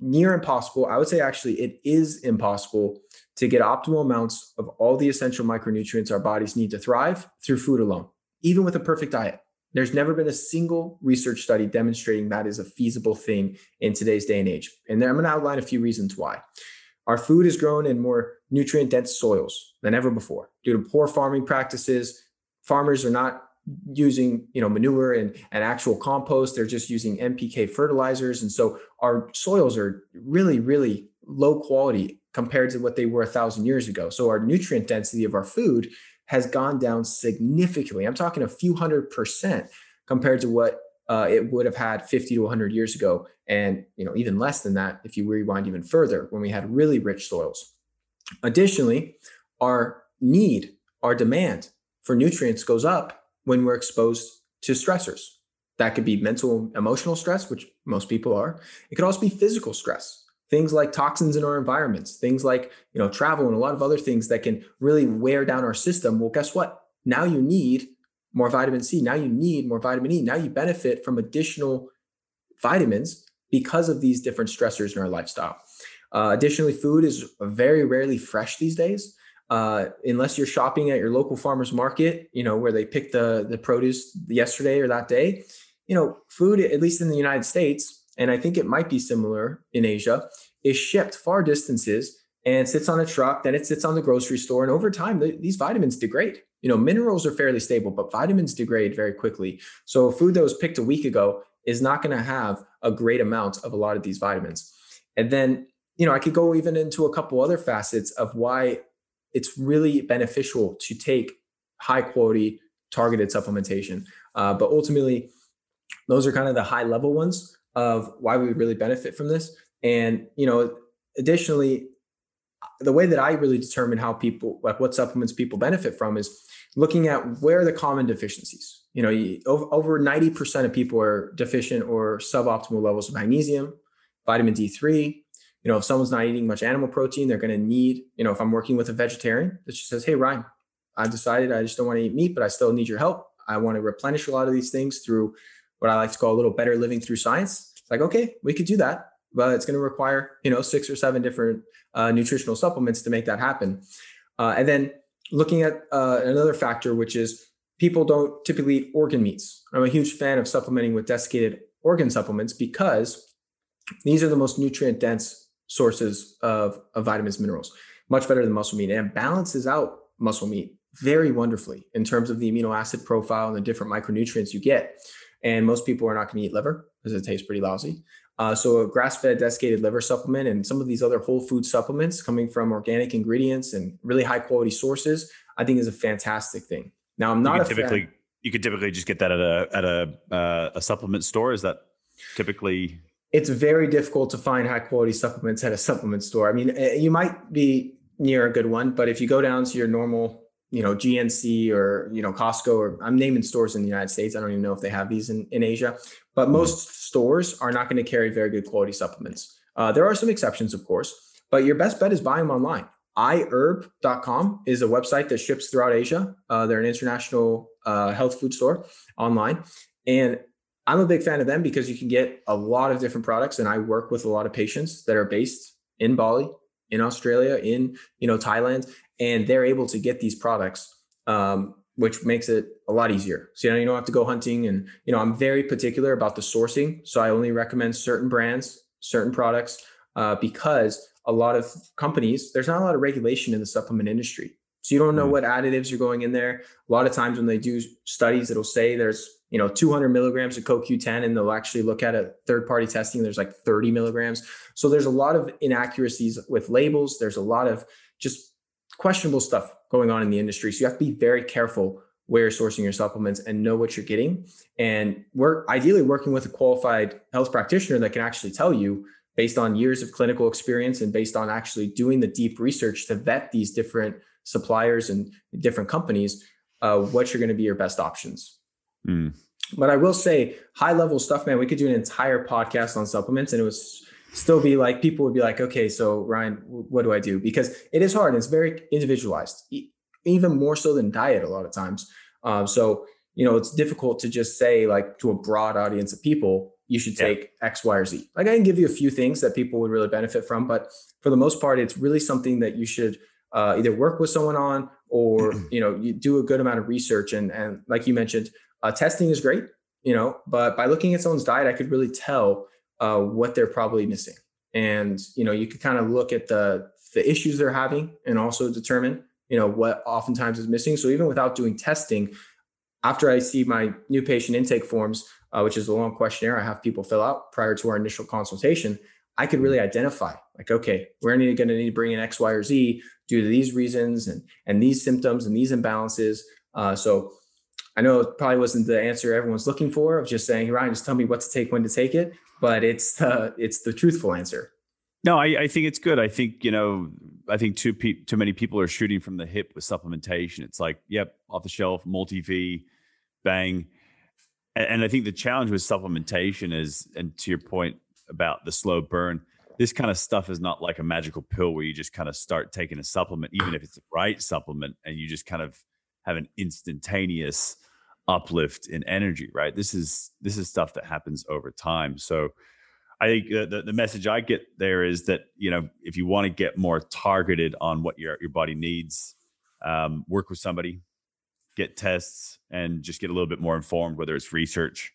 near impossible. I would say actually, it is impossible to get optimal amounts of all the essential micronutrients our bodies need to thrive through food alone, even with a perfect diet. There's never been a single research study demonstrating that is a feasible thing in today's day and age. And I'm going to outline a few reasons why. Our food is grown in more nutrient dense soils than ever before. Due to poor farming practices, farmers are not using you know manure and, and actual compost they're just using npk fertilizers and so our soils are really really low quality compared to what they were a thousand years ago. So our nutrient density of our food has gone down significantly. I'm talking a few hundred percent compared to what uh, it would have had 50 to 100 years ago and you know even less than that if you rewind even further when we had really rich soils. Additionally our need our demand for nutrients goes up when we're exposed to stressors. That could be mental emotional stress which most people are. It could also be physical stress things like toxins in our environments things like you know travel and a lot of other things that can really wear down our system well guess what now you need more vitamin C. Now you need more vitamin E. Now you benefit from additional vitamins because of these different stressors in our lifestyle. Uh, additionally, food is very rarely fresh these days. Uh, unless you're shopping at your local farmers market, you know, where they picked the, the produce yesterday or that day, you know, food, at least in the United States, and I think it might be similar in Asia, is shipped far distances and sits on a truck. Then it sits on the grocery store. And over time, the, these vitamins degrade. You know, minerals are fairly stable, but vitamins degrade very quickly. So food that was picked a week ago is not going to have a great amount of a lot of these vitamins. And then, you know, I could go even into a couple other facets of why it's really beneficial to take high quality targeted supplementation. Uh, but ultimately, those are kind of the high level ones of why we really benefit from this. And, you know, additionally, the way that I really determine how people like what supplements people benefit from is looking at where are the common deficiencies. You know, over 90% of people are deficient or suboptimal levels of magnesium, vitamin D3. You know, if someone's not eating much animal protein, they're going to need, you know, if I'm working with a vegetarian that just says, Hey, Ryan, I've decided I just don't want to eat meat, but I still need your help. I want to replenish a lot of these things through what I like to call a little better living through science. It's like, okay, we could do that but it's going to require you know six or seven different uh, nutritional supplements to make that happen. Uh, and then looking at uh, another factor which is people don't typically eat organ meats. I'm a huge fan of supplementing with desiccated organ supplements because these are the most nutrient dense sources of, of vitamins minerals much better than muscle meat and balances out muscle meat very wonderfully in terms of the amino acid profile and the different micronutrients you get and most people are not going to eat liver because it tastes pretty lousy uh, so a grass-fed desiccated liver supplement and some of these other whole food supplements coming from organic ingredients and really high quality sources, I think is a fantastic thing. Now I'm not typically fan. you could typically just get that at a at a uh, a supplement store. Is that typically? It's very difficult to find high quality supplements at a supplement store. I mean, eh, you might be near a good one, but if you go down to your normal you know GNC or you know Costco or I'm naming stores in the United States. I don't even know if they have these in, in Asia, but most stores are not going to carry very good quality supplements. Uh, there are some exceptions, of course, but your best bet is buying them online. iherb.com is a website that ships throughout Asia. Uh, they're an international uh, health food store online, and I'm a big fan of them because you can get a lot of different products. And I work with a lot of patients that are based in Bali, in Australia, in you know Thailand, and they're able to get these products um, which makes it a lot easier. So you know you don't have to go hunting and you know i'm very particular about the sourcing. So i only recommend certain brands certain products uh, because a lot of companies there's not a lot of regulation in the supplement industry so you don't know mm. what additives are going in there a lot of times when they do studies it'll say there's you know 200 milligrams of CoQ10 and they'll actually look at a third party testing there's like 30 milligrams so there's a lot of inaccuracies with labels there's a lot of just questionable stuff going on in the industry. So you have to be very careful where you're sourcing your supplements and know what you're getting. And we're ideally working with a qualified health practitioner that can actually tell you based on years of clinical experience and based on actually doing the deep research to vet these different suppliers and different companies, uh, what you're going to be your best options. Mm. But I will say, high level stuff, man. We could do an entire podcast on supplements, and it was still be like people would be like, okay, so Ryan, what do I do? Because it is hard. It's very individualized, even more so than diet a lot of times. Um, so you know, it's difficult to just say like to a broad audience of people, you should take yeah. X, Y, or Z. Like I can give you a few things that people would really benefit from, but for the most part, it's really something that you should uh, either work with someone on or you know you do a good amount of research and and like you mentioned, uh, testing is great, you know, but by looking at someone's diet, I could really tell uh, what they're probably missing. And you know, you could kind of look at the the issues they're having and also determine you know what oftentimes is missing. So even without doing testing, after I see my new patient intake forms, uh, which is a long questionnaire I have people fill out prior to our initial consultation, I could really identify like, okay, we're going to need to bring in X, Y, or Z due to these reasons and and these symptoms and these imbalances. Uh, so I know it probably wasn't the answer everyone's looking for of just saying, Ryan, just tell me what to take, when to take it. But it's the it's the truthful answer. No, I, I think it's good. I think you know, I think too pe- too many people are shooting from the hip with supplementation. It's like, yep, off the shelf, multi V, bang. And, and I think the challenge with supplementation is, and to your point about the slow burn, this kind of stuff is not like a magical pill where you just kind of start taking a supplement, even if it's the right supplement, and you just kind of have an instantaneous uplift in energy, right? This is this is stuff that happens over time. So I think the, the message I get there is that you know if you want to get more targeted on what your your body needs, um, work with somebody, get tests, and just get a little bit more informed. Whether it's research,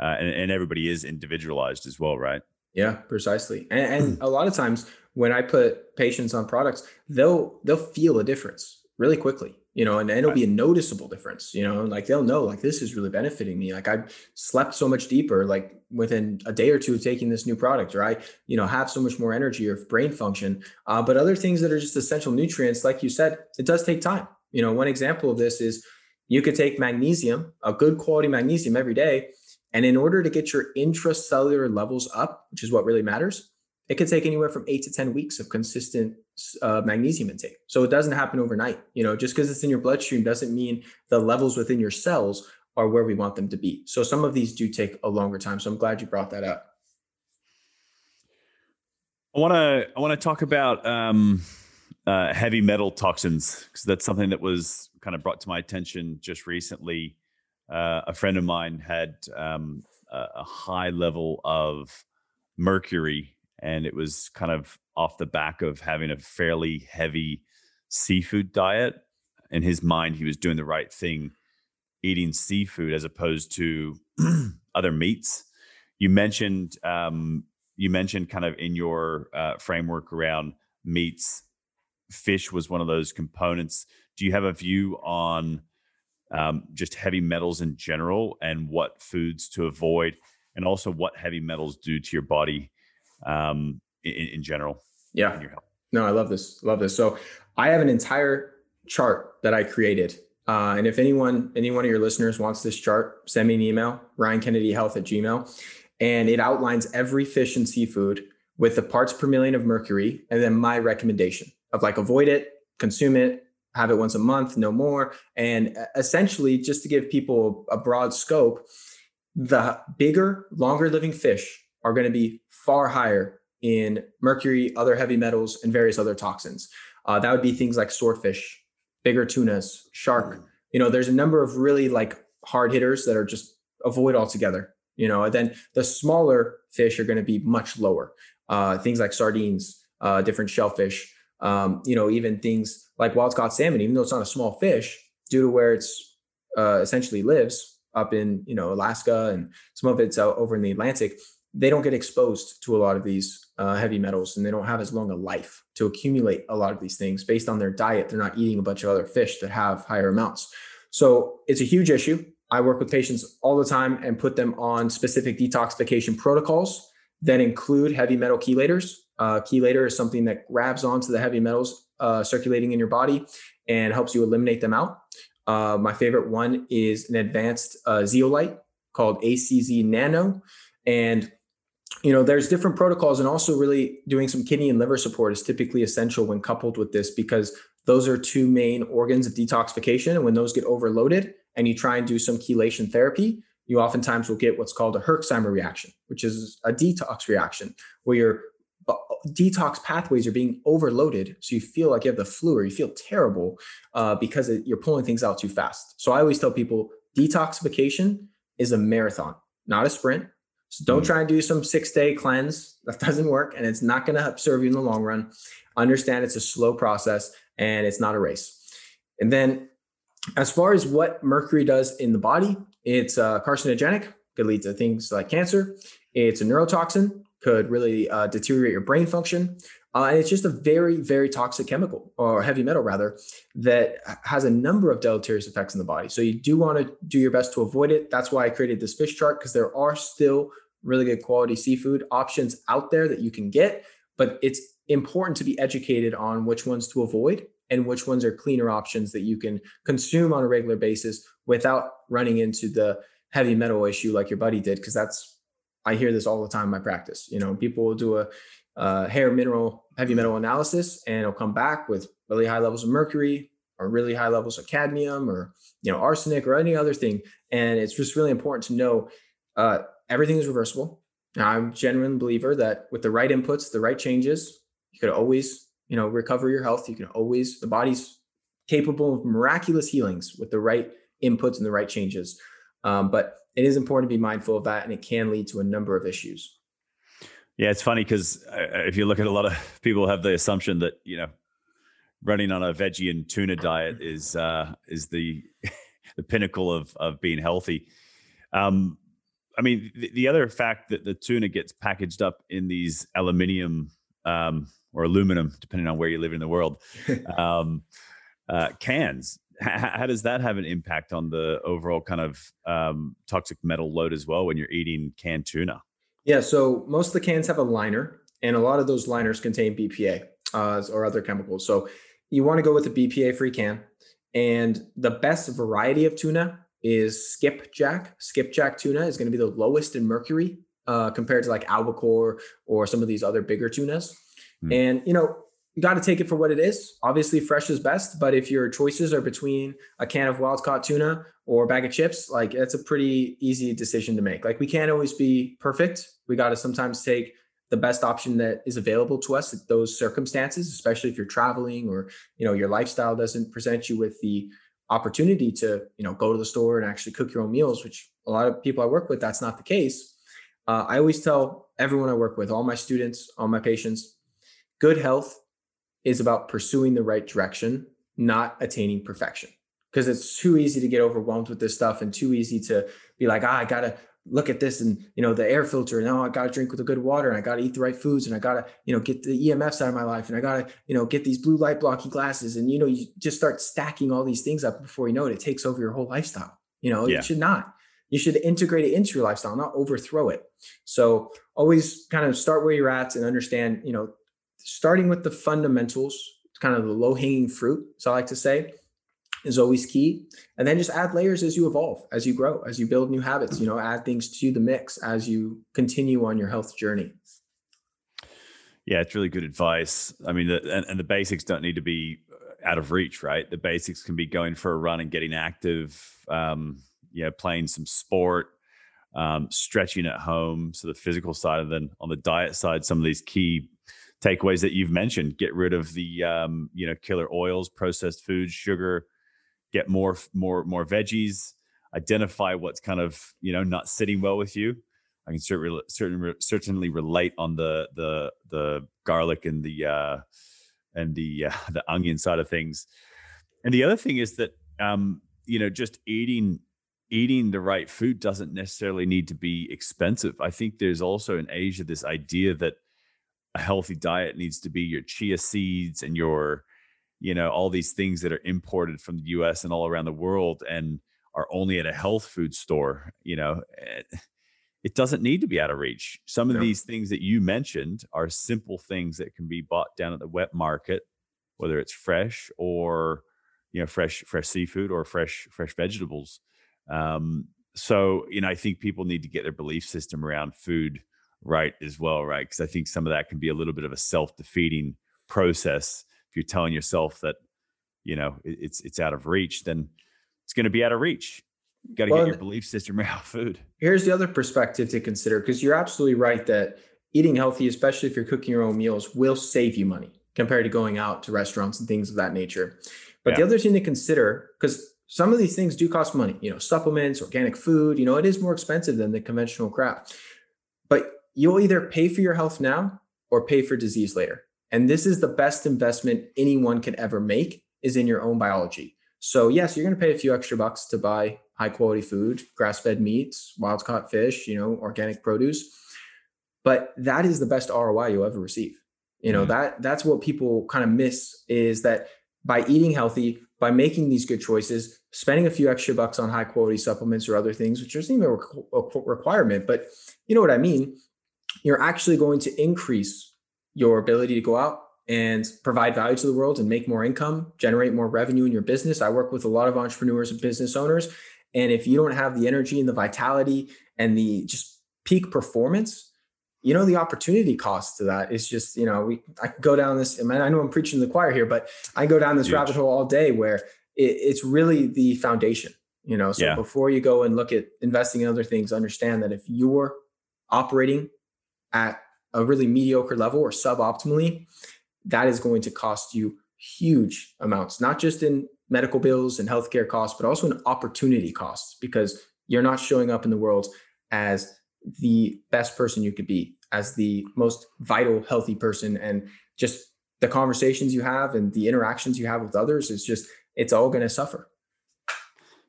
uh, and, and everybody is individualized as well, right? Yeah, precisely. And, and a lot of times when I put patients on products, they'll they'll feel a difference really quickly you know, and, and it'll be a noticeable difference, you know, like they'll know like this is really benefiting me. Like I've slept so much deeper, like within a day or two of taking this new product, or I, you know, have so much more energy or brain function. Uh, but other things that are just essential nutrients, like you said, it does take time. You know, one example of this is you could take magnesium, a good quality magnesium every day. And in order to get your intracellular levels up, which is what really matters, it can take anywhere from eight to 10 weeks of consistent uh, magnesium intake. So it doesn't happen overnight. You know, just because it's in your bloodstream doesn't mean the levels within your cells are where we want them to be. So some of these do take a longer time. So I'm glad you brought that up. I want to I want to talk about um, uh, heavy metal toxins because that's something that was kind of brought to my attention just recently. Uh, a friend of mine had um, a, a high level of mercury and it was kind of off the back of having a fairly heavy seafood diet. In his mind, he was doing the right thing, eating seafood as opposed to other meats. You mentioned um, you mentioned kind of in your uh, framework around meats, fish was one of those components. Do you have a view on um, just heavy metals in general and what foods to avoid, and also what heavy metals do to your body um, in, in general. Yeah. No, I love this. Love this. So I have an entire chart that I created. Uh, and if anyone, any one of your listeners wants this chart, send me an email, Ryan Kennedy Health at Gmail. And it outlines every fish and seafood with the parts per million of mercury and then my recommendation of like avoid it, consume it, have it once a month, no more. And essentially, just to give people a broad scope, the bigger, longer living fish are going to be far higher in mercury, other heavy metals, and various other toxins. Uh, that would be things like swordfish, bigger tunas, shark. Mm. You know, there's a number of really like hard hitters that are just avoid altogether. You know, and then the smaller fish are going to be much lower. Uh, things like sardines, uh, different shellfish. Um, you know, even things like wild caught salmon, even though it's not a small fish, due to where it's uh, essentially lives up in you know Alaska and some of it's out over in the Atlantic they don't get exposed to a lot of these uh, heavy metals and they don't have as long a life to accumulate a lot of these things based on their diet. They're not eating a bunch of other fish that have higher amounts. So it's a huge issue. I work with patients all the time and put them on specific detoxification protocols that include heavy metal chelators. Uh, chelator is something that grabs onto the heavy metals uh, circulating in your body and helps you eliminate them out. Uh, my favorite one is an advanced uh, zeolite called ACZ Nano. And you know there's different protocols and also really doing some kidney and liver support is typically essential when coupled with this because those are two main organs of detoxification and when those get overloaded and you try and do some chelation therapy you oftentimes will get what's called a herxheimer reaction which is a detox reaction where your uh, detox pathways are being overloaded so you feel like you have the flu or you feel terrible uh, because it, you're pulling things out too fast so i always tell people detoxification is a marathon not a sprint so don't mm. try and do some six day cleanse. That doesn't work and it's not going to help serve you in the long run. Understand it's a slow process and it's not a race. And then, as far as what mercury does in the body, it's uh, carcinogenic, could lead to things like cancer. It's a neurotoxin, could really uh, deteriorate your brain function. Uh, and it's just a very, very toxic chemical or heavy metal, rather, that has a number of deleterious effects in the body. So you do want to do your best to avoid it. That's why I created this fish chart because there are still really good quality seafood options out there that you can get, but it's important to be educated on which ones to avoid and which ones are cleaner options that you can consume on a regular basis without running into the heavy metal issue like your buddy did because that's i hear this all the time in my practice you know people will do a, a hair mineral heavy metal analysis and it'll come back with really high levels of mercury or really high levels of cadmium or you know arsenic or any other thing. And it's just really important to know uh, everything is reversible. Now, i'm a genuine believer that with the right inputs the right changes you could always you know recover your health. You can always the body's capable of miraculous healings with the right inputs and the right changes. Um, but it is important to be mindful of that and it can lead to a number of issues yeah it's funny because uh, if you look at a lot of people have the assumption that you know running on a veggie and tuna diet is uh, is the the pinnacle of of being healthy um, I mean, the, the, other fact that the tuna gets packaged up in these aluminium um, or aluminum, depending on where you live in the world. um, uh, cans. How does that have an impact on the overall kind of um, toxic metal load as well when you're eating canned tuna? Yeah, so most of the cans have a liner, and a lot of those liners contain BPA uh, or other chemicals. So you want to go with a BPA-free can. And the best variety of tuna is skipjack. Skipjack tuna is going to be the lowest in mercury uh, compared to like albacore or some of these other bigger tunas. Mm. And, you know, you got to take it for what it is. Obviously, fresh is best, but if your choices are between a can of wild caught tuna or a bag of chips, like that's a pretty easy decision to make. Like we can't always be perfect. We got to sometimes take the best option that is available to us at those circumstances, especially if you're traveling or you know your lifestyle doesn't present you with the opportunity to you know go to the store and actually cook your own meals, which a lot of people I work with that's not the case. Uh, I always tell everyone I work with, all my students, all my patients, good health is about pursuing the right direction, not attaining perfection. Because it's too easy to get overwhelmed with this stuff and too easy to be like, ah, I gotta look at this and you know the air filter and oh i gotta drink with the good water and i gotta eat the right foods and i gotta you know get the emfs out of my life and i gotta you know get these blue light blocking glasses and you know you just start stacking all these things up before you know it it takes over your whole lifestyle you know yeah. it should not you should integrate it into your lifestyle not overthrow it so always kind of start where you're at and understand you know starting with the fundamentals, kind of the low hanging fruit, so I like to say, is always key. And then just add layers as you evolve, as you grow, as you build new habits, you know, add things to the mix as you continue on your health journey. Yeah, it's really good advice. I mean, the, and, and the basics don't need to be uh, out of reach, right? The basics can be going for a run and getting active, um, you know, playing some sport, um, stretching at home. So the physical side, and then on the diet side, some of these key takeaways that you've mentioned. Get rid of the um, you know killer oils, processed foods, sugar. Get more more more veggies. Identify what's kind of you know not sitting well with you. I can certainly certainly certainly relate on the the the garlic and the uh, and the uh, the onion side of things. And the other thing is that um, you know just eating eating the right food doesn't necessarily need to be expensive. I think there's also in Asia this idea that a healthy diet needs to be your chia seeds and your you know all these things that are imported from the US and all around the world and are only at a health food store you know eh, it doesn't need to be out of reach. Some of these things that you mentioned are simple things that can be bought down at the wet market whether it's fresh or you know fresh fresh seafood or fresh fresh vegetables. Um, so you know i think people need to get their belief system around food right as well, right? Because I think some of that can be a little bit of a self-defeating process. If you're telling yourself that, you know, it's it's out of reach, then it's going to be out of reach. You got to well, get your belief system around food. Here's the other perspective to consider because you're absolutely right that eating healthy, especially if you're cooking your own meals, will save you money compared to going out to restaurants and things of that nature. But yeah. the other thing to consider, because some of these things do cost money, you know, supplements, organic food, you know, it is more expensive than the conventional crap. But you'll either pay for your health now or pay for disease later. And this is the best investment anyone can ever make is in your own biology. So yes, you're going to pay a few extra bucks to buy high quality food, grass-fed meats, wild caught fish, you know, organic produce. But that is the best ROI you'll ever receive. You know, mm. that that's what people kind of miss is that by eating healthy, by making these good choices, spending a few extra bucks on high quality supplements or other things, which isn't even a requirement, but you know what I mean, you're actually going to increase your ability to go out and provide value to the world and make more income, generate more revenue in your business. I work with a lot of entrepreneurs and business owners. And if you don't have the energy and the vitality and the just peak performance, you know the opportunity cost to that is just you know we I go down this. I, mean, I know I'm preaching to the choir here, but I go down this Huge. rabbit hole all day where it, it's really the foundation. You know, so yeah. before you go and look at investing in other things, understand that if you're operating at a really mediocre level or suboptimally, that is going to cost you huge amounts, not just in medical bills and healthcare costs, but also in opportunity costs because you're not showing up in the world as the best person you could be, as the most vital, healthy person. And just the conversations you have and the interactions you have with others is just, it's all going to suffer.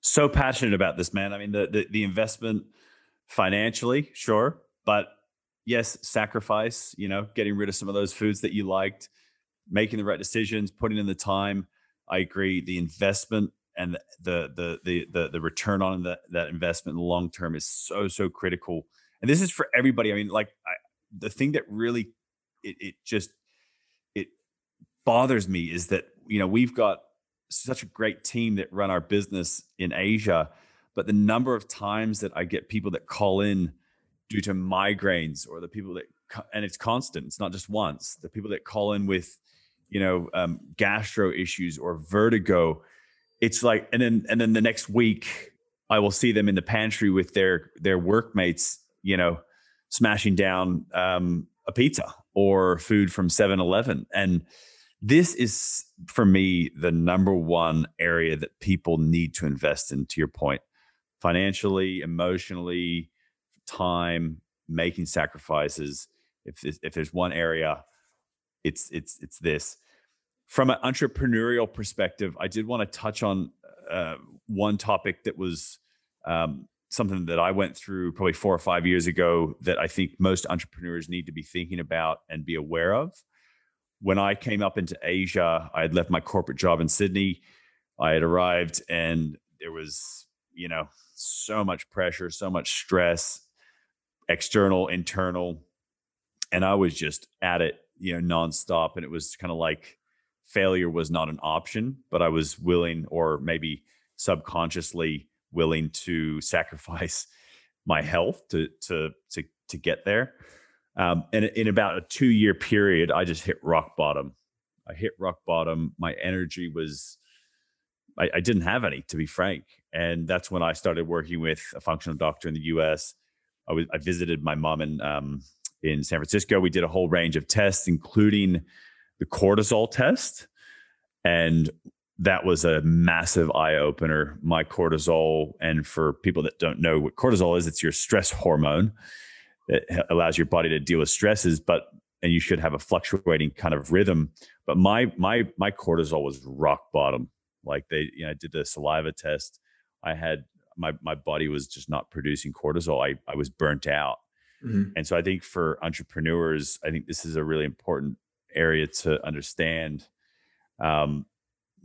So passionate about this, man. I mean, the, the, the investment financially, sure, but yes, sacrifice, you know, getting rid of some of those foods that you liked, making the right decisions, putting in the time. I agree. The investment and the the the the, the return on that that investment in the long term is so so critical. And this is for everybody. I mean, like I, the thing that really it, it just it bothers me is that you know we've got such a great team that run our business in Asia, but the number of times that I get people that call in due to migraines or the people that and it's constant it's not just once the people that call in with you know um, gastro issues or vertigo it's like and then and then the next week i will see them in the pantry with their their workmates you know smashing down um, a pizza or food from 7-eleven and this is for me the number one area that people need to invest in to your point financially emotionally time, making sacrifices. If if there's one area, it's it's it's this. From an entrepreneurial perspective, I did want to touch on uh, one topic that was um, something that I went through probably four or five years ago that I think most entrepreneurs need to be thinking about and be aware of. When I came up into Asia, I had left my corporate job in Sydney. I had arrived and there was, you know, so much pressure, so much stress, external, internal. And I was just at it, you know, nonstop. And it was kind of like failure was not an option, but I was willing or maybe subconsciously willing to sacrifice my health to to to to get there. Um, and in about a two year period, I just hit rock bottom. I hit rock bottom. My energy was, I, I, didn't have any, to be frank. And that's when I started working with a functional doctor in the US I was I visited my mom in um, in San Francisco. We did a whole range of tests, including the cortisol test, and that was a massive eye opener. My cortisol, and for people that don't know what cortisol is, it's your stress hormone It allows your body to deal with stresses, but and you should have a fluctuating kind of rhythm. But my my my cortisol was rock bottom. Like they, you know, I did the saliva test. I had my my body was just not producing cortisol. I I was burnt out. Mm-hmm. And so I think for entrepreneurs, I think this is a really important area to understand um,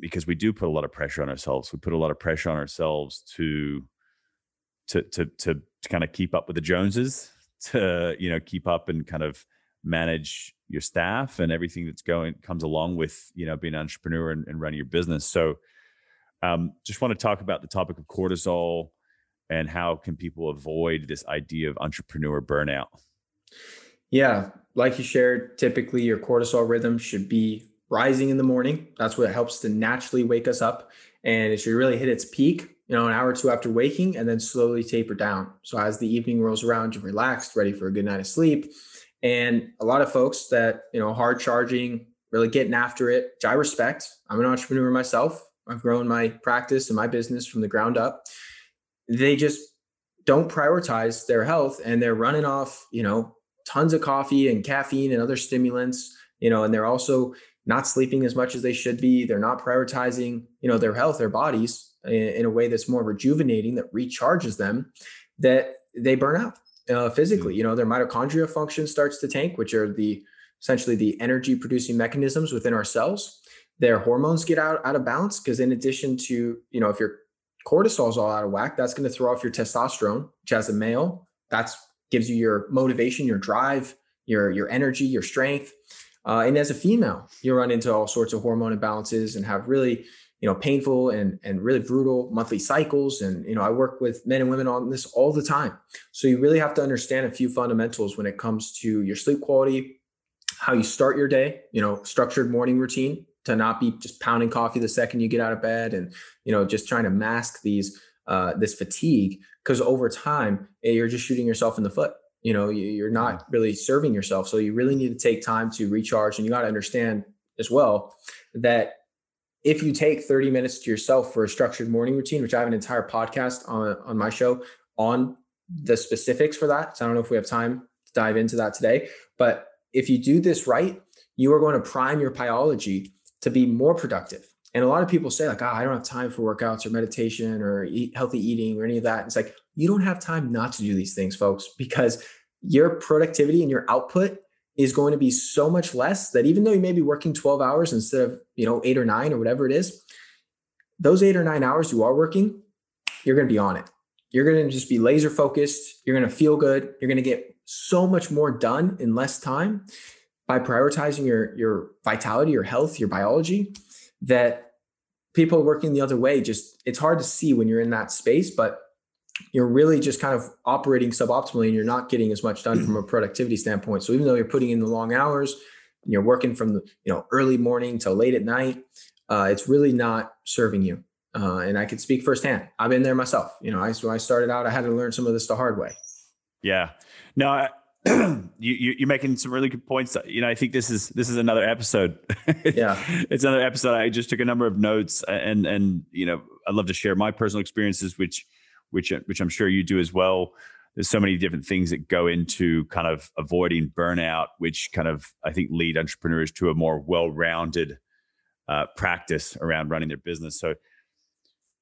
because we do put a lot of pressure on ourselves. We put a lot of pressure on ourselves to to to to, to kind of keep up with the Joneses, to you know keep up and kind of manage your staff and everything that's going comes along with you know being an entrepreneur and, and running your business. So um, just want to talk about the topic of cortisol and how can people avoid this idea of entrepreneur burnout? Yeah, like you shared, typically your cortisol rhythm should be rising in the morning. That's what helps to naturally wake us up. And it should really hit its peak, you know, an hour or two after waking and then slowly taper down. So as the evening rolls around, you're relaxed, ready for a good night of sleep. And a lot of folks that, you know, hard charging, really getting after it, which I respect. I'm an entrepreneur myself. I've grown my practice and my business from the ground up. They just don't prioritize their health and they're running off, you know, tons of coffee and caffeine and other stimulants, you know, and they're also not sleeping as much as they should be. They're not prioritizing, you know, their health, their bodies in, in a way that's more rejuvenating, that recharges them, that they burn out uh, physically. Mm. You know, their mitochondria function starts to tank, which are the essentially the energy producing mechanisms within our cells. Their hormones get out, out of balance because in addition to, you know, if your cortisol is all out of whack, that's going to throw off your testosterone, which as a male, that's gives you your motivation, your drive, your your energy, your strength. Uh, and as a female, you run into all sorts of hormone imbalances and have really, you know, painful and and really brutal monthly cycles. And you know, I work with men and women on this all the time. So you really have to understand a few fundamentals when it comes to your sleep quality, how you start your day. You know, structured morning routine to not be just pounding coffee the second you get out of bed, and you know, just trying to mask these uh, this fatigue because over time eh, you're just shooting yourself in the foot. You know you're not really serving yourself. So you really need to take time to recharge and you got to understand as well that if you take 30 minutes to yourself for a structured morning routine which i have an entire podcast on on my show on the specifics for that so i don't know if we have time to dive into that today but if you do this right you are going to prime your biology to be more productive and a lot of people say like, oh, I don't have time for workouts or meditation or eat healthy eating or any of that. It's like, you don't have time not to do these things, folks, because your productivity and your output is going to be so much less that even though you may be working 12 hours instead of, you know, eight or nine or whatever it is, those eight or nine hours you are working, you're going to be on it. You're going to just be laser focused. You're going to feel good. You're going to get so much more done in less time by prioritizing your, your vitality, your health, your biology that people working the other way. Just it's hard to see when you're in that space but you're really just kind of operating suboptimally and you're not getting as much done from a productivity standpoint. So even though you're putting in the long hours and you're working from the you know early morning till late at night uh, it's really not serving you. Uh, and i could speak firsthand. I've been there myself. You know I, when i started out i had to learn some of this the hard way. Yeah. No I, you, you are making some really good points. You know, I think this is this is another episode. yeah, it's another episode. I just took a number of notes, and and you know, I'd love to share my personal experiences, which which which I'm sure you do as well. There's so many different things that go into kind of avoiding burnout, which kind of I think lead entrepreneurs to a more well-rounded uh, practice around running their business. So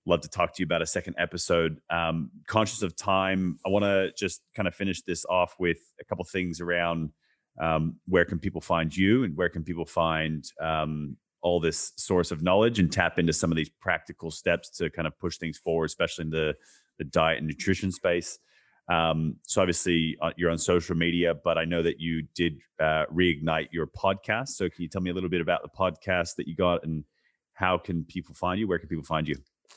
love to talk to you about a second episode. Um, conscious of time, I want to just kind of finish this off with a couple things around um, where can people find you and where can people find um, all this source of knowledge and tap into some of these practical steps to kind of push things forward, especially in the the diet and nutrition space. Um, so obviously uh, you're on social media, but I know that you did uh, reignite your podcast. So can you tell me a little bit about the podcast that you got and how can people find you? Where can people find you?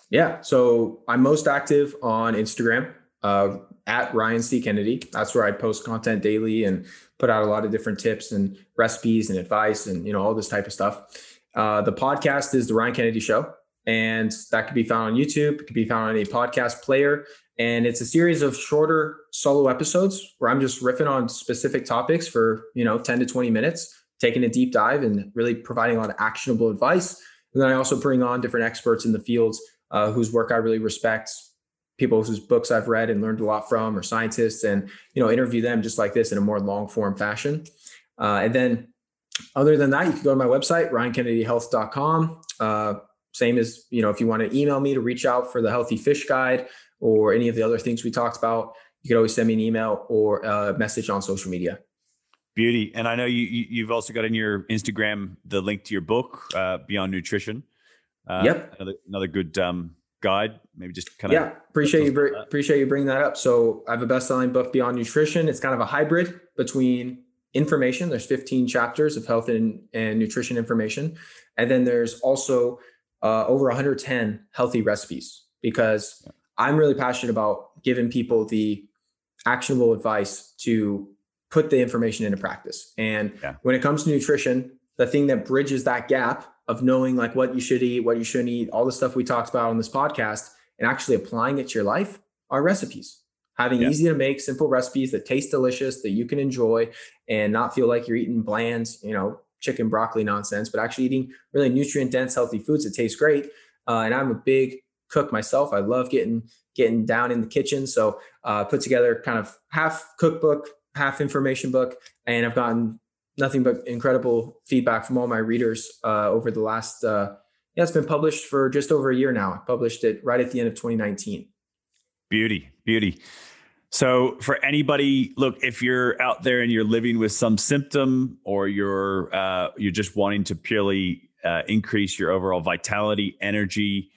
Yeah. So I'm most active on Instagram uh, at Ryan C. Kennedy. That's where I post content daily and put out a lot of different tips and recipes and advice and you know all this type of stuff. Uh, the podcast is the Ryan Kennedy Show, and that could be found on YouTube. It could be found on a podcast player, and it's a series of shorter solo episodes where I'm just riffing on specific topics for you know 10 to 20 minutes, taking a deep dive and really providing a lot of actionable advice. And then I also bring on different experts in the fields uh, whose work I really respect, people whose books I've read and learned a lot from, or scientists, and you know, interview them just like this in a more long form fashion. Uh, and then, other than that, you can go to my website, ryankennedyhealth.com. Uh, same as you know, if you want to email me to reach out for the healthy fish guide or any of the other things we talked about, you can always send me an email or a message on social media. Beauty, and I know you, you have also got in your Instagram the link to your book, uh, Beyond Nutrition. Uh, yep. Another, another good um, guide. Maybe just kind of. Yeah. Appreciate you. Br- appreciate you bringing that up. So I have a best-selling book, Beyond Nutrition. It's kind of a hybrid between information. There's 15 chapters of health and, and nutrition information, and then there's also uh, over 110 healthy recipes because yeah. I'm really passionate about giving people the actionable advice to put the information into practice. And yeah. when it comes to nutrition, the thing that bridges that gap of knowing like what you should eat, what you shouldn't eat, all the stuff we talked about on this podcast, and actually applying it to your life are recipes. Having yeah. easy to make, simple recipes that taste delicious, that you can enjoy and not feel like you're eating bland, you know, chicken broccoli nonsense, but actually eating really nutrient dense, healthy foods that taste great. Uh, and I'm a big cook myself. I love getting getting down in the kitchen. So uh, put together kind of half cookbook, half information book, and I've gotten nothing but incredible feedback from all my readers uh, over the last. Uh, yeah, it's been published for just over a year now. I published it right at the end of 2019. Beauty, beauty. So, for anybody, look, if you're out there and you're living with some symptom, or you're uh, you're just wanting to purely uh, increase your overall vitality, energy,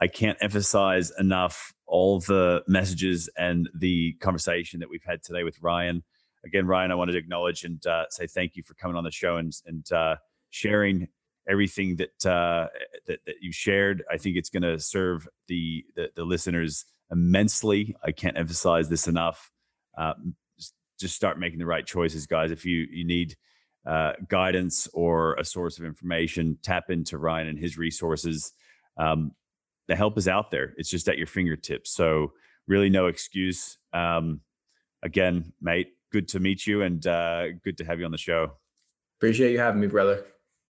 I can't emphasize enough all the messages and the conversation that we've had today with Ryan. Again, Ryan, I wanted to acknowledge and uh, say thank you for coming on the show and and uh, sharing everything that, uh, that that you shared. I think it's going to serve the, the the listeners immensely. I can't emphasize this enough. Uh, just start making the right choices, guys. If you you need uh, guidance or a source of information, tap into Ryan and his resources. Um, the help is out there. It's just at your fingertips. So really, no excuse. Um, again, mate, good to meet you and uh, good to have you on the show. Appreciate you having me, brother.